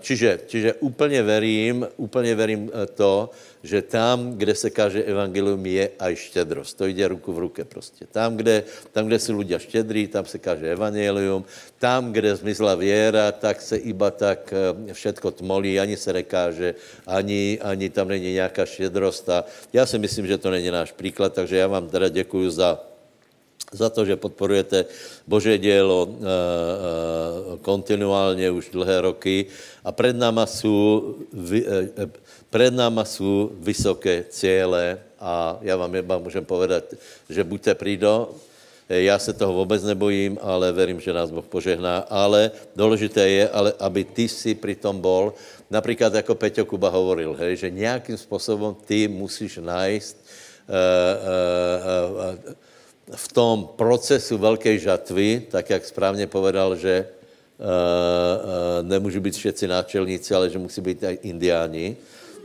S1: Čiže, čiže úplně verím, úplně verím to, že tam, kde se káže evangelium, je aj štědrost. To jde ruku v ruce prostě. Tam, kde, tam, kde jsou ľudia štědrí, tam se káže evangelium. Tam, kde zmizla věra, tak se iba tak eh, všetko tmolí, ani se nekáže, ani, ani tam není nějaká štědrost. A já si myslím, že to není náš příklad, takže já vám teda děkuji za za to, že podporujete Bože dělo e, e, kontinuálně už dlhé roky a před náma jsou e, před náma jsou vysoké cíle a já vám jeba můžem povedat, že buďte prído, já se toho vůbec nebojím, ale verím, že nás Boh požehná. Ale důležité je, ale aby ty si při tom bol, například jako Peťo Kuba hovoril, hej, že nějakým způsobem ty musíš najít uh, uh, uh, v tom procesu velké žatvy, tak jak správně povedal, že uh, uh, nemůžu být všetci náčelníci, ale že musí být i indiáni,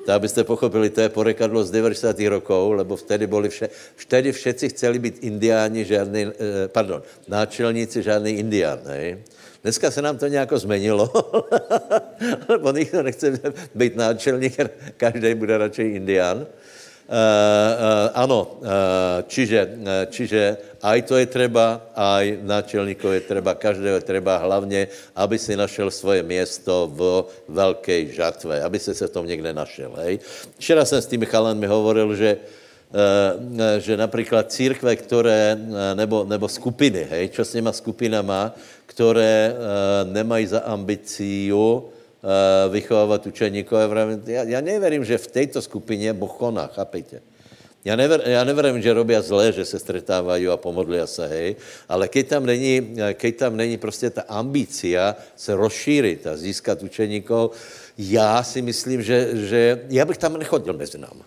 S1: tak abyste pochopili, to je porekadlo z 90. rokov, lebo vtedy, boli vše, vtedy všetci chceli být indiáni, žádný, uh, pardon, náčelníci, žádný indián, ne? Dneska se nám to nějako zmenilo, lebo nikdo nechce být náčelník, každý bude radši indián. Uh, uh, ano, uh, čiže, čiže aj to je třeba, aj náčelníkov je třeba, každého je třeba hlavně, aby si našel svoje město v velké žatve, aby se se v tom někde našel. Hej. Včera jsem s tými chalanmi hovoril, že, že například církve, které, nebo, nebo skupiny, hej, čo s těma skupinama, které nemají za ambiciu, Eh, vychovávat učeníkov. Já, já neverím, že v této skupině Boh koná, chápejte. Já, never, já neverím, že robí zlé, že se stretávají a pomodlí se, hej, ale keď tam není, keď tam není prostě ta ambícia se rozšířit a získat učeníkov, já si myslím, že, že já bych tam nechodil mezi námi.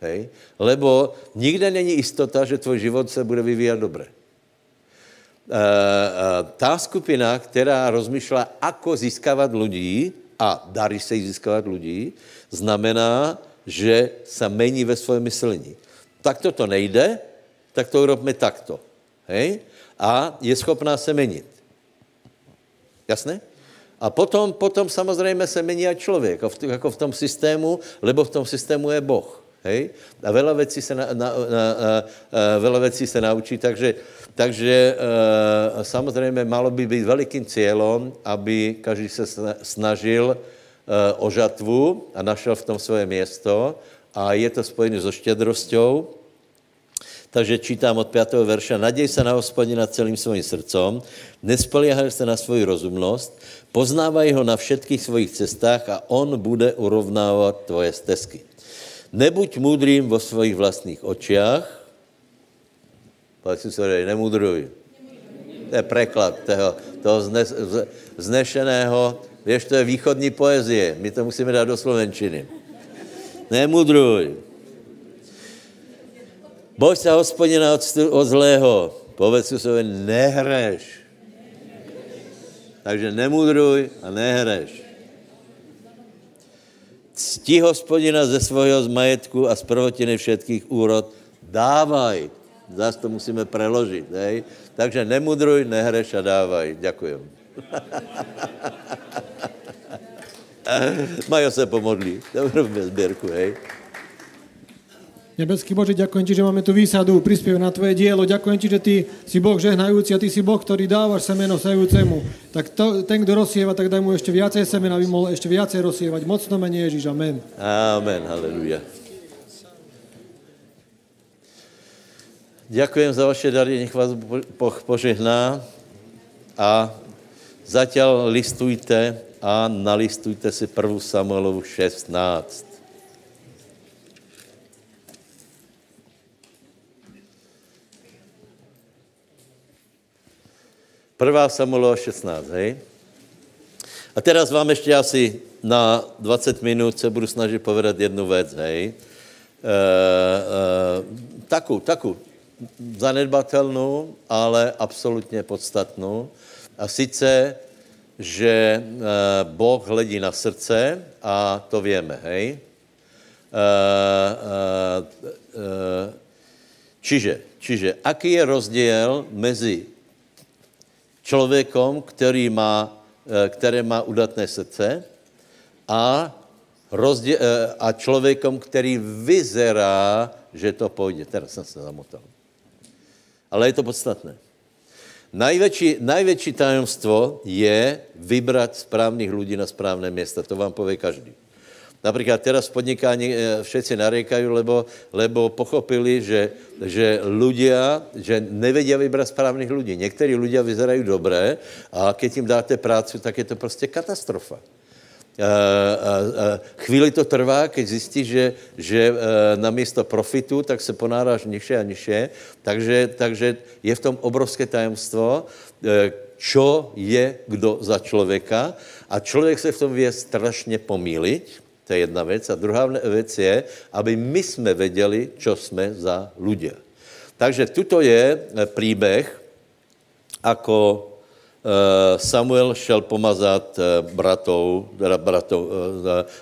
S1: Hej? Lebo nikde není jistota, že tvůj život se bude vyvíjet dobře. Eh, eh, tá skupina, která rozmýšlela, ako získávat lidí a darí se jí získávat lidí, znamená, že se mení ve svém myslení. Tak to nejde, tak to urobme takto. Hej? A je schopná se měnit. Jasné? A potom, potom samozřejmě se mění i člověk, jako v tom systému, lebo v tom systému je Boh. Hej? A veľa vecí se, na, na, na, na, veľa vecí se naučí, takže, takže e, samozřejmě malo by být velikým cílem, aby každý se snažil e, o žatvu a našel v tom svoje město a je to spojené so štědrosťou. Takže čítám od 5. verša. Naděj se na hospodina celým svým srdcom, nespolíhaj se na svoji rozumnost, poznávaj ho na všetkých svojich cestách a on bude urovnávat tvoje stezky. Nebuď můdrým vo svojich vlastních očiach, Si se nemudruj. To je preklad toho, toho znes, znešeného, víš, to je východní poezie, my to musíme dát do slovenčiny. Nemudruj. Bož se hospodina od, od zlého. Povedz si sobě, nehreš. Takže nemudruj a nehreš. Cti hospodina ze svého zmajetku a z prvotiny všetkých úrod dávaj. Zás to musíme preložit, hej? Takže nemudruj, nehreš a dávaj. Ďakujem. Majo se pomodlí. Dobře sběrku, hej.
S5: Nebeský Bože, ďakujem Ti, že máme tu výsadu, prispiev na Tvoje dielo. Ďakujem Ti, že Ty si Boh žehnajúci a Ty si Boh, ktorý dávaš semeno sajúcemu. Tak to, ten, kto rozsieva, tak daj mu ešte viacej semena, aby mohol ešte viacej rozsievať. Mocno mene Ježiš. Amen.
S1: Amen. Haleluja. Ďakujem za vaše dary, nech vás požehná a zatiaľ listujte a nalistujte si prvú Samuelovu 16. Prvá Samuelova 16, hej? A teraz vám ještě asi na 20 minut se budu snažit povedat jednu věc, hej? E, e, taku, taku, zanedbatelnou, ale absolutně podstatnou. A sice, že e, Boh hledí na srdce a to víme, hej? E, e, e, čiže, čiže, aký je rozdíl mezi člověkom, který má, eh, které má udatné srdce a, rozdě, eh, a člověkom, který vyzerá, že to půjde. Teraz jsem se zamotal. Ale je to podstatné. Největší, největší tajemstvo je vybrat správných lidí na správné města. To vám pově každý. Například teraz podnikání eh, všetci narékají, lebo, lebo pochopili, že, že ľudia, že nevedia vybrat správných lidí. Někteří ľudia vyzerají dobré a keď jim dáte práci, tak je to prostě katastrofa. A, a, a chvíli to trvá, keď zjistíš, že, že eh, na místo profitu, tak se ponáráš nižše a nižše. Takže, takže je v tom obrovské tajemstvo, eh, čo je kdo za člověka. A člověk se v tom vie strašně pomílit, to je jedna věc. A druhá věc je, aby my jsme věděli, čo jsme za ľudia. Takže tuto je eh, příběh, ako eh, Samuel šel pomazat eh, bratou, bratou,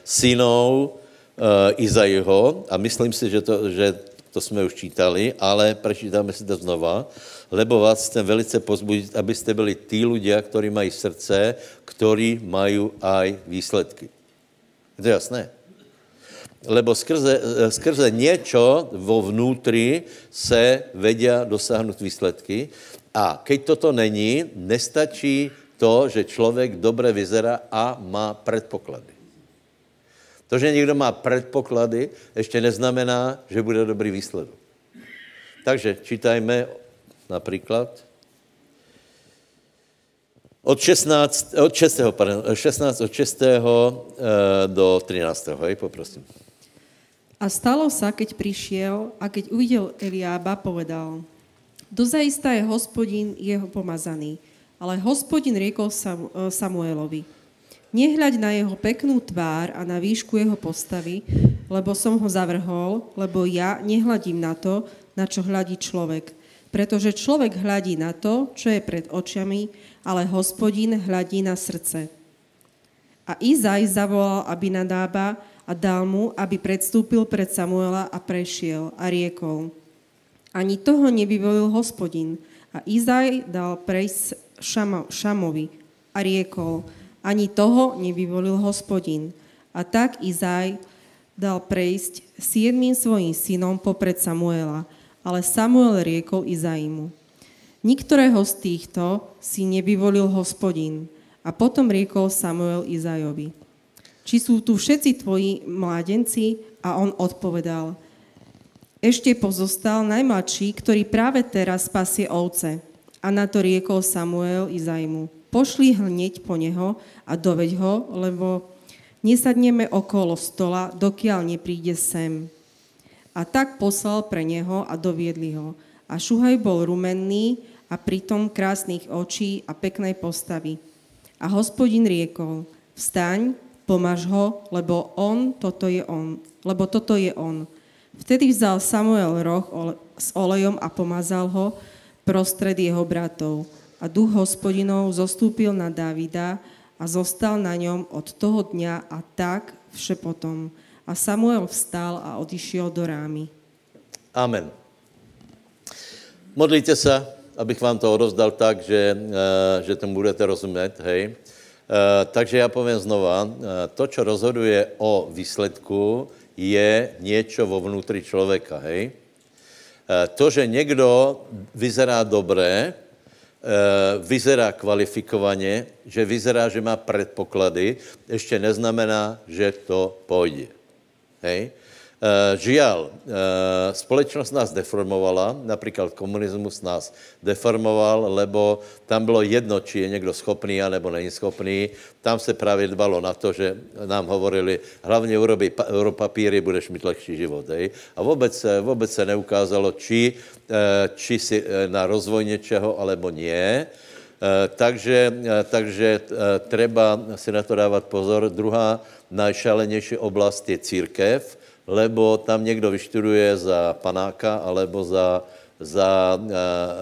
S1: synou Izaiho a myslím si, že to, že to jsme už čítali, ale prečítáme si to znova, lebo vás chcem velice pozbudit, abyste byli tí ľudia, ktorí mají srdce, ktorí mají aj výsledky. Je to jasné? Lebo skrze, skrze něco vo vnútri se vedia dosáhnout výsledky a keď toto není, nestačí to, že člověk dobře vyzerá a má předpoklady. To, že někdo má předpoklady, ještě neznamená, že bude dobrý výsledek. Takže čítajme například od 16, od 6. Pardon, 16 od 6. Eh, do 13. Hej, poprosím.
S2: A stalo sa, keď prišiel a keď uvidel Eliába, povedal, dozajistá je hospodin jeho pomazaný. Ale hospodin riekol eh, Samuelovi, nehľaď na jeho peknú tvár a na výšku jeho postavy, lebo som ho zavrhol, lebo ja nehľadím na to, na čo hľadí človek. Pretože človek hľadí na to, čo je pred očami, ale hospodin hladí na srdce. A Izaj zavolal Abinadába a dal mu, aby predstúpil pred Samuela a prešiel a riekol. Ani toho nevyvolil hospodin. A Izaj dal prejsť Šamo, Šamovi a riekol. Ani toho nevyvolil hospodin. A tak Izaj dal prejsť siedmým svojim synom popred Samuela. Ale Samuel riekol Izaimu. Niktorého z týchto si nevyvolil hospodin. A potom riekol Samuel Izajovi. či sú tu všetci tvoji mládenci? A on odpovedal, ešte pozostal najmladší, ktorý práve teraz pasie ovce. A na to riekol Samuel Izajmu, pošli hneď po neho a doveď ho, lebo nesadneme okolo stola, dokiaľ nepríde sem. A tak poslal pre neho a doviedli ho. A Šuhaj bol rumenný a pritom krásnych očí a peknej postavy. A hospodin riekol, vstaň, pomáž ho, lebo on, toto je on, lebo toto je on. Vtedy vzal Samuel roh s olejom a pomazal ho prostred jeho bratov. A duch hospodinov zostúpil na Davida a zostal na ňom od toho dňa a tak všepotom. A Samuel vstal a odišiel do rámy.
S1: Amen. Modlíte se, abych vám to rozdal tak, že, eh, že tomu budete rozumět, hej. Eh, takže já povím znova, eh, to, co rozhoduje o výsledku, je něco vo vnútri člověka, hej? Eh, to, že někdo vyzerá dobré, eh, vyzerá kvalifikovaně, že vyzerá, že má předpoklady, ještě neznamená, že to půjde. Hej? Eh, žiaľ, eh, společnost nás deformovala, například komunismus nás deformoval, lebo tam bylo jedno, či je někdo schopný, anebo není schopný. Tam se právě dbalo na to, že nám hovorili, hlavně urobi papíry, budeš mít lehčí život. Hej? A vůbec, vůbec se neukázalo, či, eh, či si na rozvoj něčeho, alebo nie. Takže, takže treba si na to dávat pozor. Druhá najšalenější oblast je církev, lebo tam někdo vyštuduje za panáka alebo za, za e,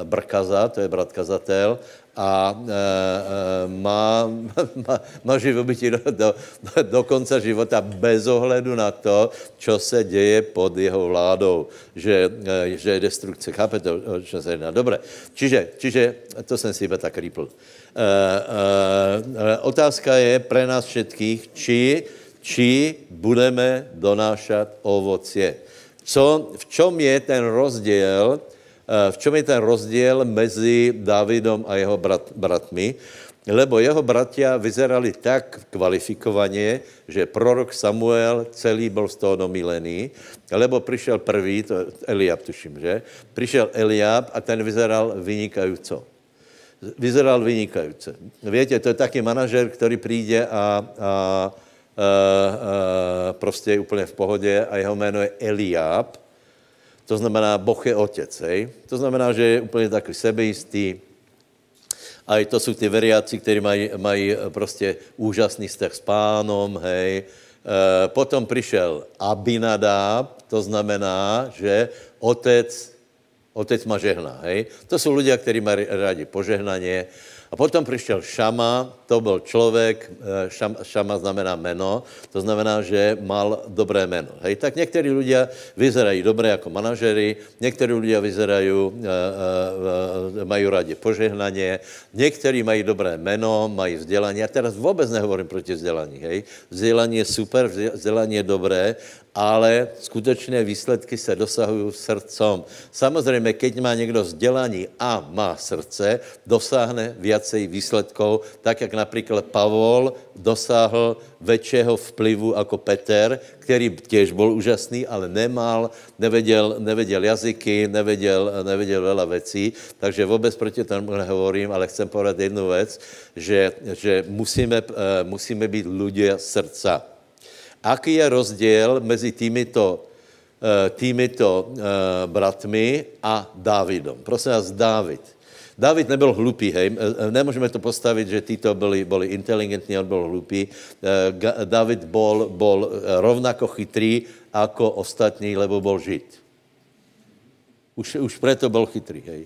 S1: brkaza, to je brat kazatel, a e, e, má, má, má živobytí do, do, do konce života bez ohledu na to, co se děje pod jeho vládou, že, e, že je destrukce. Chápete, o čem se jedná? Dobré. Čiže, čiže to jsem si iba tak rýpl. E, e, otázka je pre nás všetkých, či či budeme donášat ovocie. Co, v čom je ten rozdíl, eh, v čom je ten rozdíl mezi Davidom a jeho brat, bratmi? Lebo jeho bratia vyzerali tak kvalifikovaně, že prorok Samuel celý byl z toho domilený, lebo přišel prvý, to Eliab tuším, že? Přišel Eliab a ten vyzeral vynikajíco. Vyzeral vynikajíce. Víte, to je taky manažer, který přijde a, a prostě je úplně v pohodě a jeho jméno je Eliab. To znamená, Boh je otec, hej? To znamená, že je úplně takový sebejistý. A i to jsou ty veriáci, kteří mají, mají prostě úžasný vztah s pánom, hej? Potom přišel Abinadab, to znamená, že otec, otec má žehna, hej? To jsou lidé, kteří mají rádi požehnaně. A potom přišel Šama, to byl člověk, eh, šam, Šama znamená meno, to znamená, že mal dobré meno. Hej, tak někteří lidé vyzerají dobré jako manažery, někteří lidé vyzerají, uh, uh, mají rádi požehnaně, někteří mají dobré meno, mají vzdělání. Já teraz vůbec nehovorím proti vzdělání, hej. Vzdělání je super, vzdělání je dobré, ale skutečné výsledky se dosahují srdcom. Samozřejmě, keď má někdo vzdělání a má srdce, dosáhne viacej výsledků, tak jak například Pavol dosáhl väčšího vplyvu jako Peter, který těž byl úžasný, ale nemal, nevěděl, nevěděl jazyky, nevěděl, nevěděl veľa věcí, takže vůbec proti tomu nehovorím, ale chcem povedat jednu věc, že, že musíme, eh, musíme být lidé srdca Aký je rozdíl mezi týmito, eh, týmito eh, bratmi a Dávidom? Prosím vás, Dávid. Dávid nebyl hlupý, hej. Eh, nemůžeme to postavit, že títo byli, byli inteligentní, on byl hlupý. David bol, bol rovnako chytrý jako ostatní, lebo byl žid. Už, už preto byl chytrý, hej.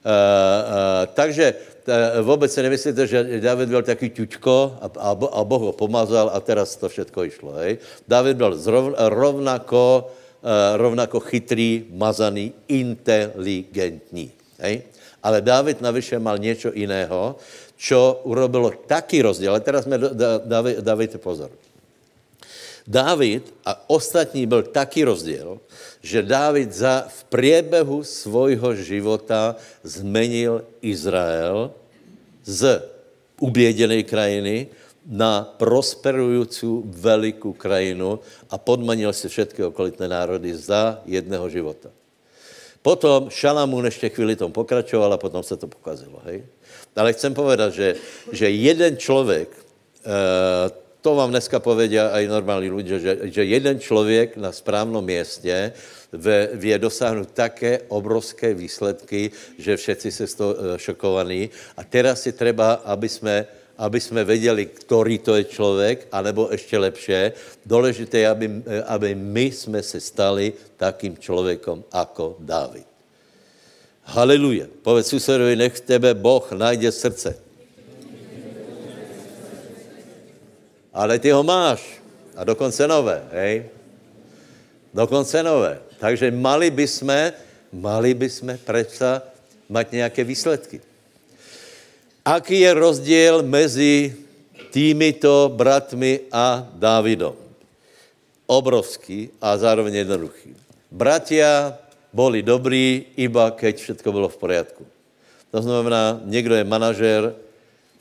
S1: Uh, uh, takže uh, vůbec se nemyslíte, že David byl takový ťučko a, a, a Boh ho pomazal a teraz to všetko išlo. Hej? David byl zrov, rovnako, uh, rovnako chytrý, mazaný, inteligentní. Hej? Ale David navyše mal něco jiného, čo urobilo taký rozdíl. Ale teraz jsme, dávejte pozor. David a ostatní byl taký rozdíl, že Dávid za, v průběhu svojho života zmenil Izrael z uběděné krajiny na prosperující velikou krajinu a podmanil si všetky okolitné národy za jedného života. Potom Šalamún ještě chvíli tom pokračoval a potom se to pokazilo. Hej? Ale chcem povedat, že, že jeden člověk, e, to vám dneska povedia aj normální lidé, že, že jeden člověk na správnom městě vie dosáhnout také obrovské výsledky, že všetci se z toho eh, šokovaní. A teraz si treba, aby jsme aby jsme věděli, který to je člověk, anebo ještě lepše, důležité je, aby, aby my jsme se stali takým člověkom jako Dávid. Haleluja. Povedz susedovi, nech tebe Boh najde srdce. Ale ty ho máš. A dokonce nové, hej? Dokonce nové. Takže mali bychom, mali bychom přece mať nějaké výsledky. Aký je rozdíl mezi týmito bratmi a Dávidom? Obrovský a zároveň jednoduchý. Bratia boli dobrí, iba keď všetko bylo v poriadku. To znamená, někdo je manažer,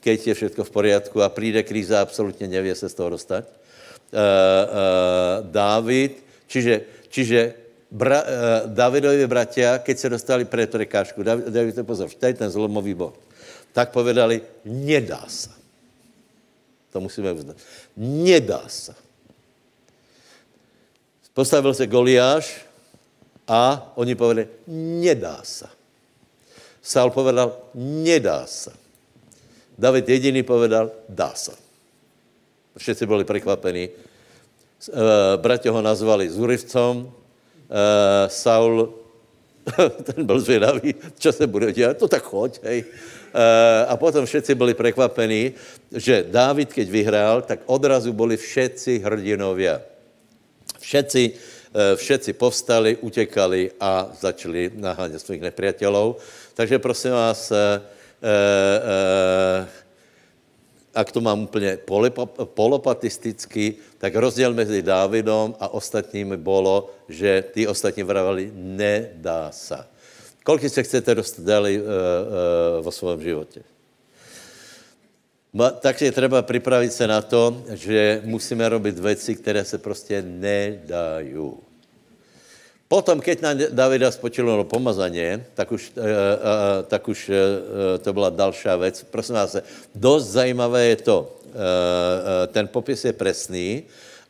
S1: keď je všetko v poriadku a přijde kríza, absolutně nevě se z toho dostat. Uh, uh, Dávid, čiže, čiže bra, uh, Davidovi bratia, keď se dostali před prekážku, David, David to pozor, to je ten zlomový bod tak povedali, nedá se. To musíme uznat. Nedá se. Postavil se Goliáš a oni povedali, nedá se. Saul povedal, nedá se. David jediný povedal, dá se. Všetci byli překvapení. Eh, Bratě ho nazvali Zurivcom, eh, Saul, ten byl zvědavý, co se bude dělat, to tak choď, hej. Eh, a potom všetci byli překvapení, že Dávid, keď vyhrál, tak odrazu byli všetci hrdinovia. Všetci, eh, všetci povstali, utekali a začali naháňat svých nepriateľov. Takže prosím vás, eh, ak to mám úplně polopatisticky, tak rozdíl mezi Dávidom a ostatními bylo, že ty ostatní vravali, nedá se. Kolik se chcete dostat dále uh, uh, vo svém životě? Takže je třeba připravit se na to, že musíme robit věci, které se prostě nedají. Potom, keď na Davida spočilo pomazaně, tak už, uh, uh, tak už uh, to byla další věc. Prosím vás, dost zajímavé je to. Ten popis je presný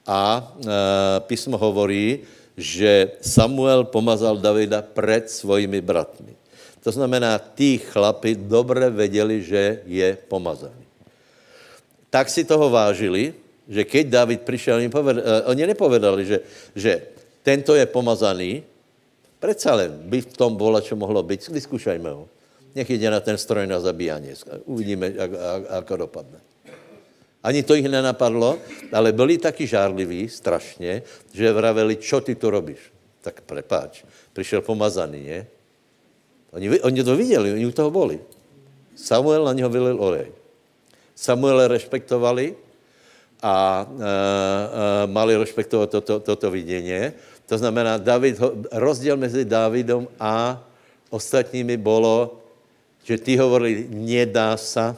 S1: a písmo hovorí, že Samuel pomazal Davida před svojimi bratmi. To znamená, tí chlapi dobře věděli, že je pomazaný. Tak si toho vážili, že keď David přišel, oni, povedali, uh, oni nepovedali, že, že tento je pomazaný, Přece len by v tom bylo, čo mohlo být. Vyskúšajme ho. Nech jde na ten stroj na zabíjání. Uvidíme, jak, jak, jak dopadne. Ani to jich nenapadlo, ale byli taky žárliví, strašně, že vraveli, čo ty to robíš? Tak prepáč, přišel pomazaný, ne? Oni, oni to viděli, oni u toho byli. Samuel na něho vylil olej. Samuel respektovali a a, a, mali respektovat toto, toto vidění. To znamená, David, rozdíl mezi Davidom a ostatními bylo, že ty hovorili, nedá se,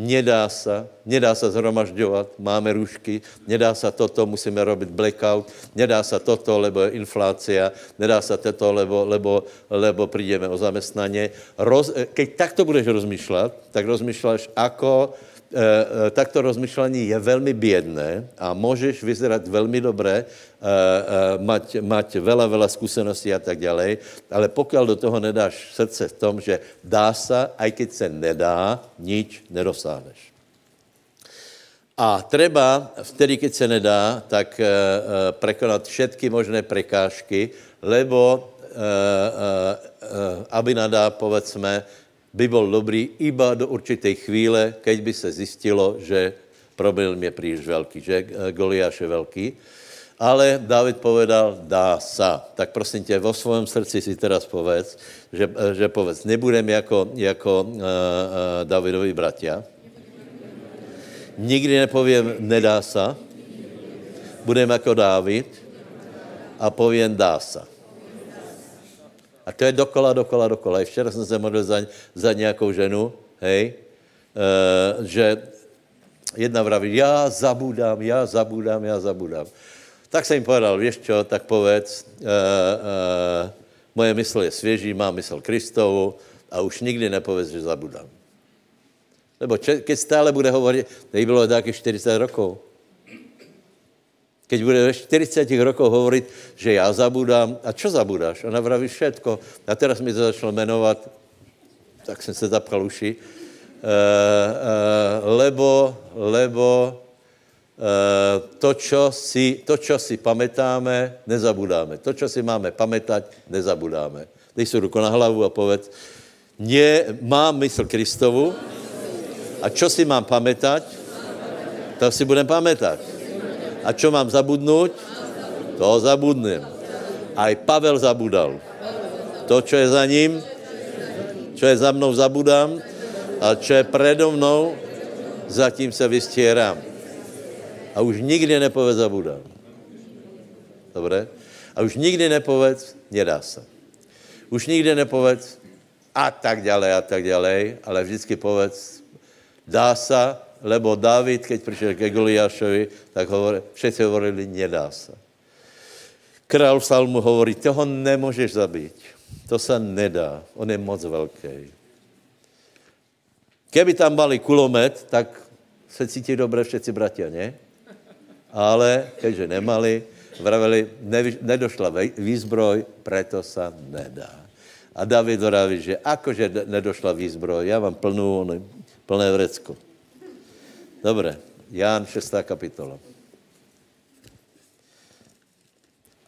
S1: nedá se, nedá se zhromažďovat, máme růžky, nedá se toto, musíme robit blackout, nedá se toto, lebo je inflácia, nedá se toto, lebo, lebo, lebo přijdeme o zaměstnaně. Roz, keď takto budeš rozmýšlet, tak rozmýšláš, ako Eh, eh, takto rozmýšlení je velmi bědné a můžeš vyzerat velmi dobré, eh, mať, mať veľa, veľa zkušeností a tak dále, ale pokud do toho nedáš srdce v tom, že dá se, aj keď se nedá, nič nedosáhneš. A treba, vtedy, keď se nedá, tak prekonat všetky možné prekážky, lebo aby nadá, povedzme, by byl dobrý iba do určité chvíle, keď by se zjistilo, že problém je příliš velký, že Goliáš je velký. Ale David povedal, dá sa. Tak prosím tě, vo svém srdci si teraz povedz, že, že povedz, nebudem jako, jako uh, uh, Davidovi bratia. Nikdy nepovím, nedá sa. Budem jako Dávid a povím, dá sa. A to je dokola, dokola, dokola. I včera jsem se modlil za, za nějakou ženu, hej, e, že jedna vraví, já zabudám, já zabudám, já zabudám. Tak jsem jim povedal, víš čo, tak povedz, uh, uh, moje mysl je svěží, má mysl Kristovu a už nikdy nepovedz, že zabudám. Lebo če, keď stále bude hovorit, tady bylo taky 40 rokov. Keď bude ve 40 rokoch hovorit, že já zabudám, a čo zabudáš? Ona vraví všetko. A teraz mi to začalo jmenovat, tak jsem se zapkal uši, uh, uh, lebo, lebo uh, to, čo si, to, čo si pamätáme, nezabudáme. To, čo si máme pamätať, nezabudáme. Dej si ruku na hlavu a povedz, mě, mám mysl Kristovu a čo si mám pamätať, to si budem pamätať. A čo mám zabudnout, to zabudnem. Aj Pavel zabudal. To, čo je za ním, čo je za mnou, zabudám, a čo je predo mnou, zatím se vystírám. A už nikdy nepovedz zabudám. Dobré? A už nikdy nepovedz, nedá se. Už nikdy nepovedz a tak ďalej a tak ďalej, ale vždycky povedz, dá se, lebo David, keď přišel ke Goliášovi, tak hovor, všetci hovorili, nedá se. Král v Salmu hovorí, toho nemůžeš zabít. To se nedá. On je moc velký. Keby tam mali kulomet, tak se cítí dobře všetci bratia, ne? Ale keďže nemali, vraveli, nevy, nedošla výzbroj, preto se nedá. A David vraví, že akože nedošla výzbroj, já mám plnou, plné vrecko. Dobré, Ján 6. kapitola.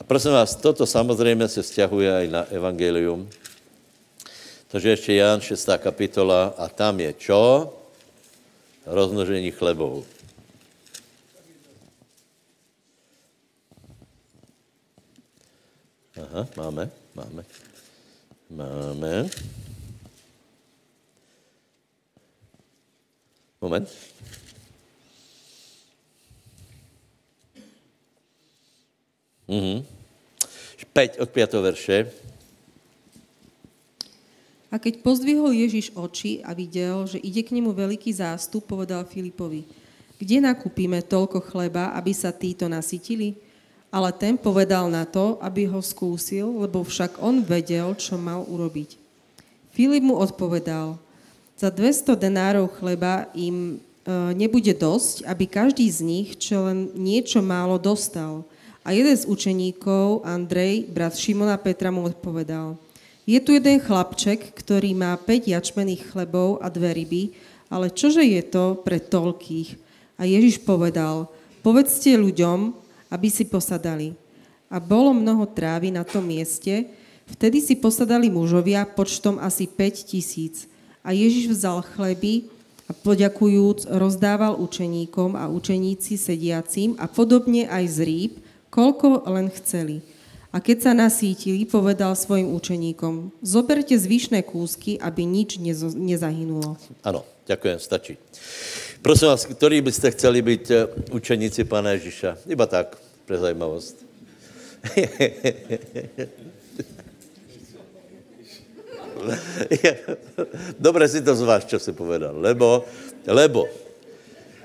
S1: A prosím vás, toto samozřejmě se vzťahuje i na evangelium. Takže ještě Ján 6. kapitola a tam je čo? Rozmnožení chlebou. Aha, máme, máme. Máme. Moment. 5 od 5. verše.
S2: A keď pozdvihol Ježiš oči a videl, že ide k nemu veľký zástup, povedal Filipovi, kde nakúpime toľko chleba, aby sa títo nasytili? Ale ten povedal na to, aby ho skúsil, lebo však on vedel, čo mal urobiť. Filip mu odpovedal, za 200 denárov chleba im e, nebude dosť, aby každý z nich čo len niečo málo dostal – a jeden z učeníkov, Andrej, brat Šimona Petra, mu odpovedal, je tu jeden chlapček, ktorý má 5 jačmených chlebov a dve ryby, ale čože je to pre toľkých? A Ježiš povedal, povedzte ľuďom, aby si posadali. A bolo mnoho trávy na tom mieste, vtedy si posadali mužovia počtom asi 5 tisíc. A Ježiš vzal chleby a poďakujúc rozdával učeníkom a učeníci sediacím a podobne aj z rýb, koľko len chceli. A keď sa nasítili, povedal svojim učeníkom, zoberte zvyšné kúsky, aby nič nezahynulo.
S1: Ano, ďakujem, stačí. Prosím vás, ktorí by ste chceli byť eh, učeníci Pána Ježiša? Iba tak, pre zajímavost. Dobre si to zváš, čo si povedal. Lebo, lebo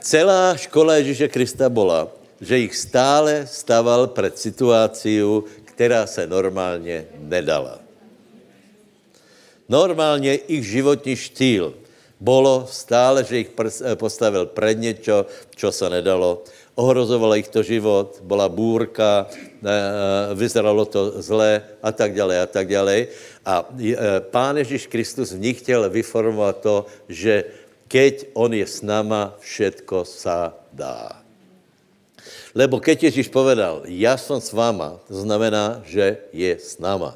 S1: celá škola Ježíše Krista bola, že jich stále staval před situáciu, která se normálně nedala. Normálně ich životní štýl bolo stále, že ich postavil před něco, čo se nedalo. Ohrozovalo jich to život, byla bůrka, vyzeralo to zle a tak dále a tak dále. A e, Pán Ježíš Kristus v nich chtěl vyformovat to, že keď On je s náma, všetko sa dá. Lebo keď Ježíš povedal, já jsem s váma, to znamená, že je s náma.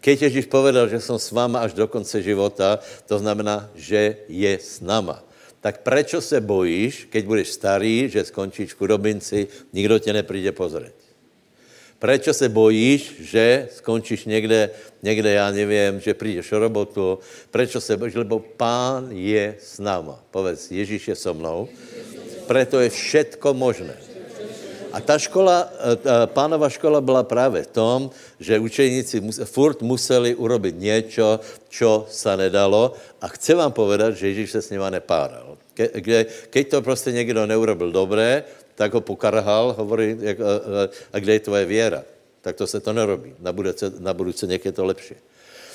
S1: Keď Ježíš povedal, že jsem s váma až do konce života, to znamená, že je s náma. Tak prečo se bojíš, keď budeš starý, že skončíš v chudobinci, nikdo tě nepríde pozrieť? Prečo se bojíš, že skončíš někde, někde, já nevím, že přijdeš o robotu? Prečo se bojíš? Lebo pán je s náma. Povedz, Ježíš je so mnou. Preto je všetko možné. A ta škola, eh, ta pánova škola byla právě v tom, že učeníci furt museli urobit něco, čo se nedalo. A chci vám povedat, že Ježíš se s nima nepáral. Ke, ke, keď to prostě někdo neurobil dobré, tak ho pokarhal, hovorí, jak, a, a kde je tvoje věra? Tak to se to nerobí. Na budouce, na budouce někde to lepší.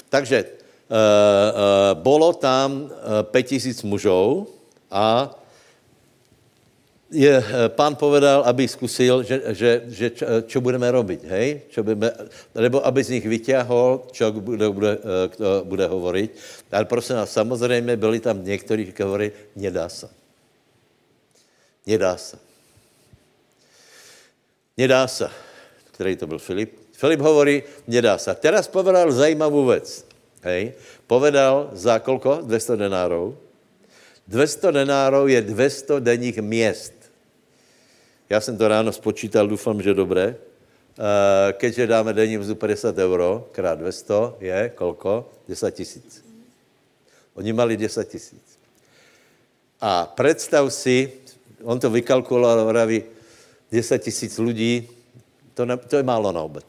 S1: Takže uh, uh, bylo tam uh, 5000 mužů a je, eh, pán povedal, aby zkusil, že, že, že čo, čo budeme robiť, hej? Čo budeme, nebo aby z nich vyťahol, čo bude, bude, eh, kdo bude hovoriť. Ale prosím vás, samozřejmě byli tam někteří, kteří hovorí, nedá se. Nedá se. Nedá se. Který to byl Filip? Filip hovorí, nedá se. Teraz povedal zajímavou věc. Hej? Povedal za kolko? 200 denárov. 200 denárov je 200 denních měst. Já jsem to ráno spočítal, doufám, že dobré. Eh, keďže dáme denní mzdu 50 euro, krát 200 je kolko? 10 tisíc. Oni mali 10 tisíc. A představ si, on to vykalkuloval, vraví, 10 tisíc lidí, to, ne, to je málo na obed.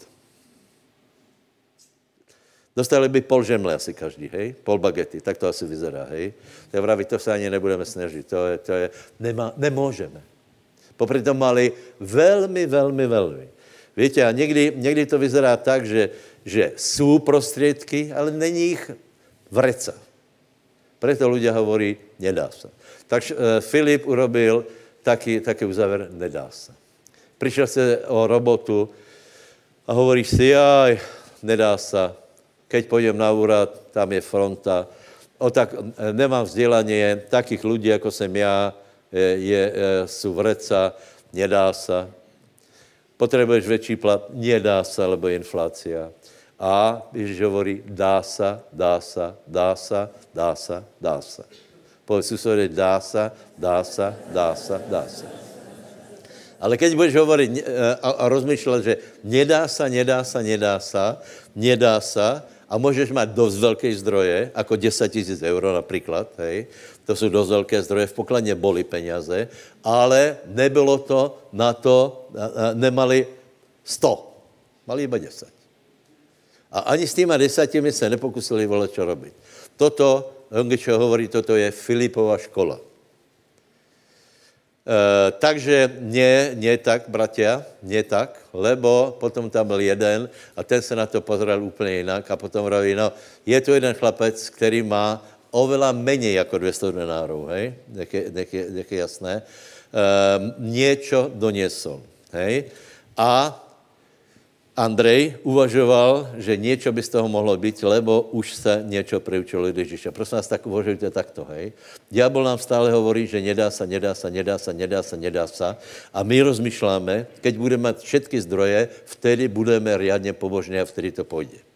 S1: Dostali by pol žemle asi každý, hej? Pol bagety, tak to asi vyzerá, hej? To vraví, to se ani nebudeme snažit, to je, to je, nemá, nemůžeme. Popri tom mali velmi, velmi, velmi. Víte, a někdy, někdy to vyzerá tak, že, že jsou prostředky, ale není jich vreca. Proto lidé hovorí, nedá se. Takže uh, Filip urobil taky, taky uzávěr, nedá se. Přišel se o robotu a hovorí si, jaj, nedá se. Keď půjdem na úrad, tam je fronta. O tak, eh, nemám vzdělání, takých lidí, jako jsem já, je, jsou vreca, nedá se. Potřebuješ větší plat, nedá se, lebo je inflácia. A Ježíš hovorí, dá se, dá se, dá se, dá se, dá se. Povedz susedovi, dá se, dá se, dá se, dá se. Ale keď budeš hovoriť eh, a, a rozmýšlet, že nedá se, nedá se, nedá se, nedá se, a můžeš mít dost velké zdroje, jako 10 tisíc euro například, hej, to jsou dost velké zdroje, v pokladně boli peněze, ale nebylo to na to, nemali 100, mali iba 10. A ani s těma desatimi se nepokusili volat, čo robit. Toto, Hongičo hovorí, toto je Filipova škola. E, takže nie, nie tak, bratia, nie tak, lebo potom tam byl jeden a ten se na to pozeral úplně jinak a potom hovorí, no, je tu jeden chlapec, který má oveľa menej jako 200 denárov, hej, jak je, jasné, e, niečo doniesol, hej, a Andrej uvažoval, že něco by z toho mohlo být, lebo už se něco priučilo od Ježíša. Prosím vás, tak uvažujte takto, hej. Diabol nám stále hovorí, že nedá se, nedá se, nedá se, nedá se, nedá se. A my rozmýšláme, keď budeme mít všetky zdroje, vtedy budeme riadně pobožní a vtedy to půjde.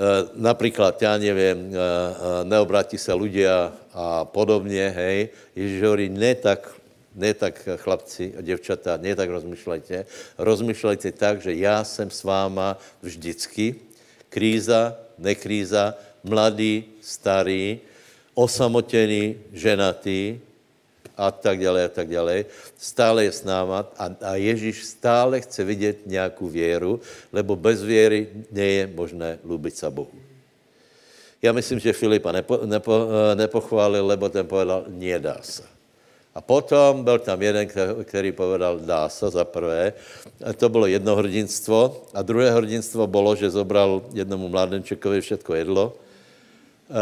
S1: Eh, například, já nevím, eh, eh, neobratí se ľudia a podobně, hej. Ježíš hovorí, ne tak, ne tak chlapci a děvčata, ne tak rozmýšlejte. Rozmýšlejte tak, že já jsem s váma vždycky. Kríza, nekríza, mladý, starý, osamotený, ženatý, a tak dále, a tak dále. Stále je s náma a, a Ježíš stále chce vidět nějakou věru, lebo bez věry je možné lubit se Bohu. Já myslím, že Filipa nepo, nepo, nepochválil, lebo ten povedal, nedá se. A potom byl tam jeden, který povedal, dá se za prvé. To bylo jedno hrdinstvo. A druhé hrdinstvo bylo, že zobral jednomu mládenčekovi všetko jedlo uh,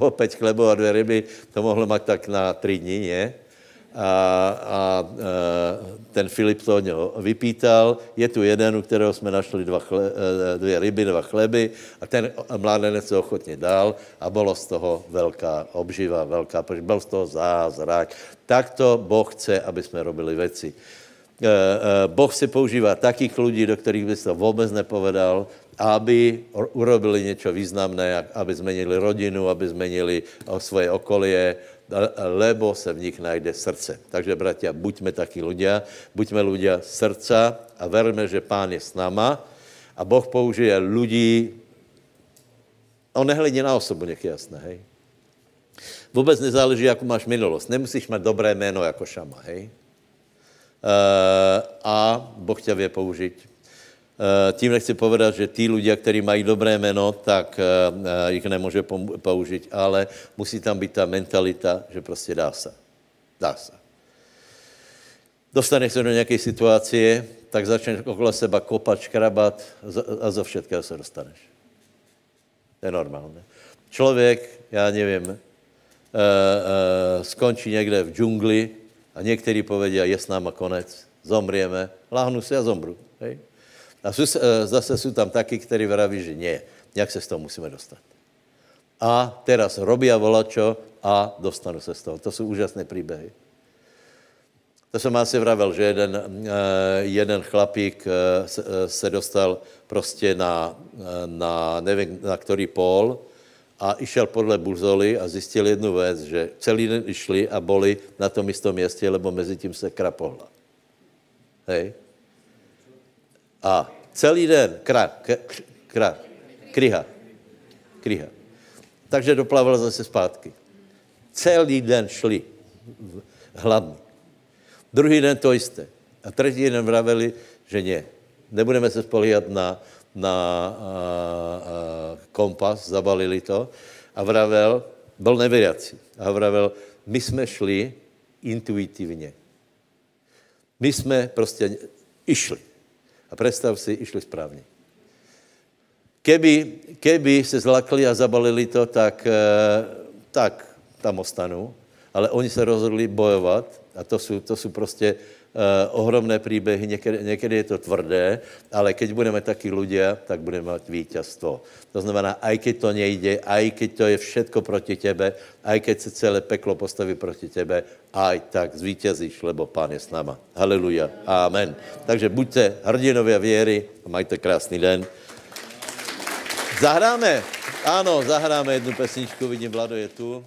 S1: uh, pět chlebů a dvě ryby, to mohlo mít tak na tři dny, ne? A, a uh, ten Filip to od něho vypítal. Je tu jeden, u kterého jsme našli dva chle, dvě ryby, dva chleby a ten mládenec se ochotně dal a bylo z toho velká obživa, velká, byl z toho zázrak. Takto Boh chce, aby jsme robili věci. Boh si používá takých lidí, do kterých by se to vůbec nepovedal, aby urobili něco významné, aby zmenili rodinu, aby zmenili svoje okolie, lebo se v nich najde srdce. Takže, bratia, buďme taky ľudia, buďme ľudia srdca a verme, že Pán je s náma a Boh použije ľudí, on nehledí na osobu, nech je jasné, hej. Vůbec nezáleží, jakou máš minulost. Nemusíš mít dobré jméno jako Šama, hej? Uh, a Boh tě vě použít. Uh, tím nechci povedat, že tí ľudia, kteří mají dobré jméno, tak uh, jich nemůže použít, ale musí tam být ta mentalita, že prostě dá se. Dá se. Dostaneš se do nějaké situace, tak začneš okolo seba kopat, škrabat a zo všetkého se dostaneš. To je normálně. Člověk, já nevím, skončí někde v džungli a někteří povedí, je s náma konec, zomrieme, láhnu si a zomru. Hej? A uh, zase jsou tam taky, kteří vraví, že nie, nějak se z toho musíme dostat. A teraz robí a a dostanu se z toho. To jsou úžasné příběhy. To jsem asi vravel, že jeden, jeden chlapík se dostal prostě na, na nevím, na který pól, a išel podle buzoly a zjistil jednu věc, že celý den išli a boli na tom istom městě, lebo mezi tím se kra pohla. Hej? A celý den kra, kra, kryha, kryha. Takže doplaval zase zpátky. Celý den šli hladní. Druhý den to jisté. A třetí den vraveli, že ne. Nebudeme se spolíhat na, na a, a, kompas, zabalili to a vravel, byl nevěřící, a vravel, my jsme šli intuitivně. My jsme prostě išli. A představ si, išli správně. Keby, keby se zlakli a zabalili to, tak, eh, tak tam ostanu. Ale oni se rozhodli bojovat a to jsou, to jsou prostě ohromné příběhy, někdy, někdy je to tvrdé, ale keď budeme taky ľudia, tak budeme mít vítězstvo. To znamená, aj keď to nejde, aj keď to je všetko proti tebe, aj keď se celé peklo postaví proti tebe, aj tak zvítězíš, lebo Pán je s náma. Haleluja. Amen. Takže buďte hrdinovia věry a majte krásný den. Zahráme. Ano, zahráme jednu pesničku, vidím, Vlado je tu.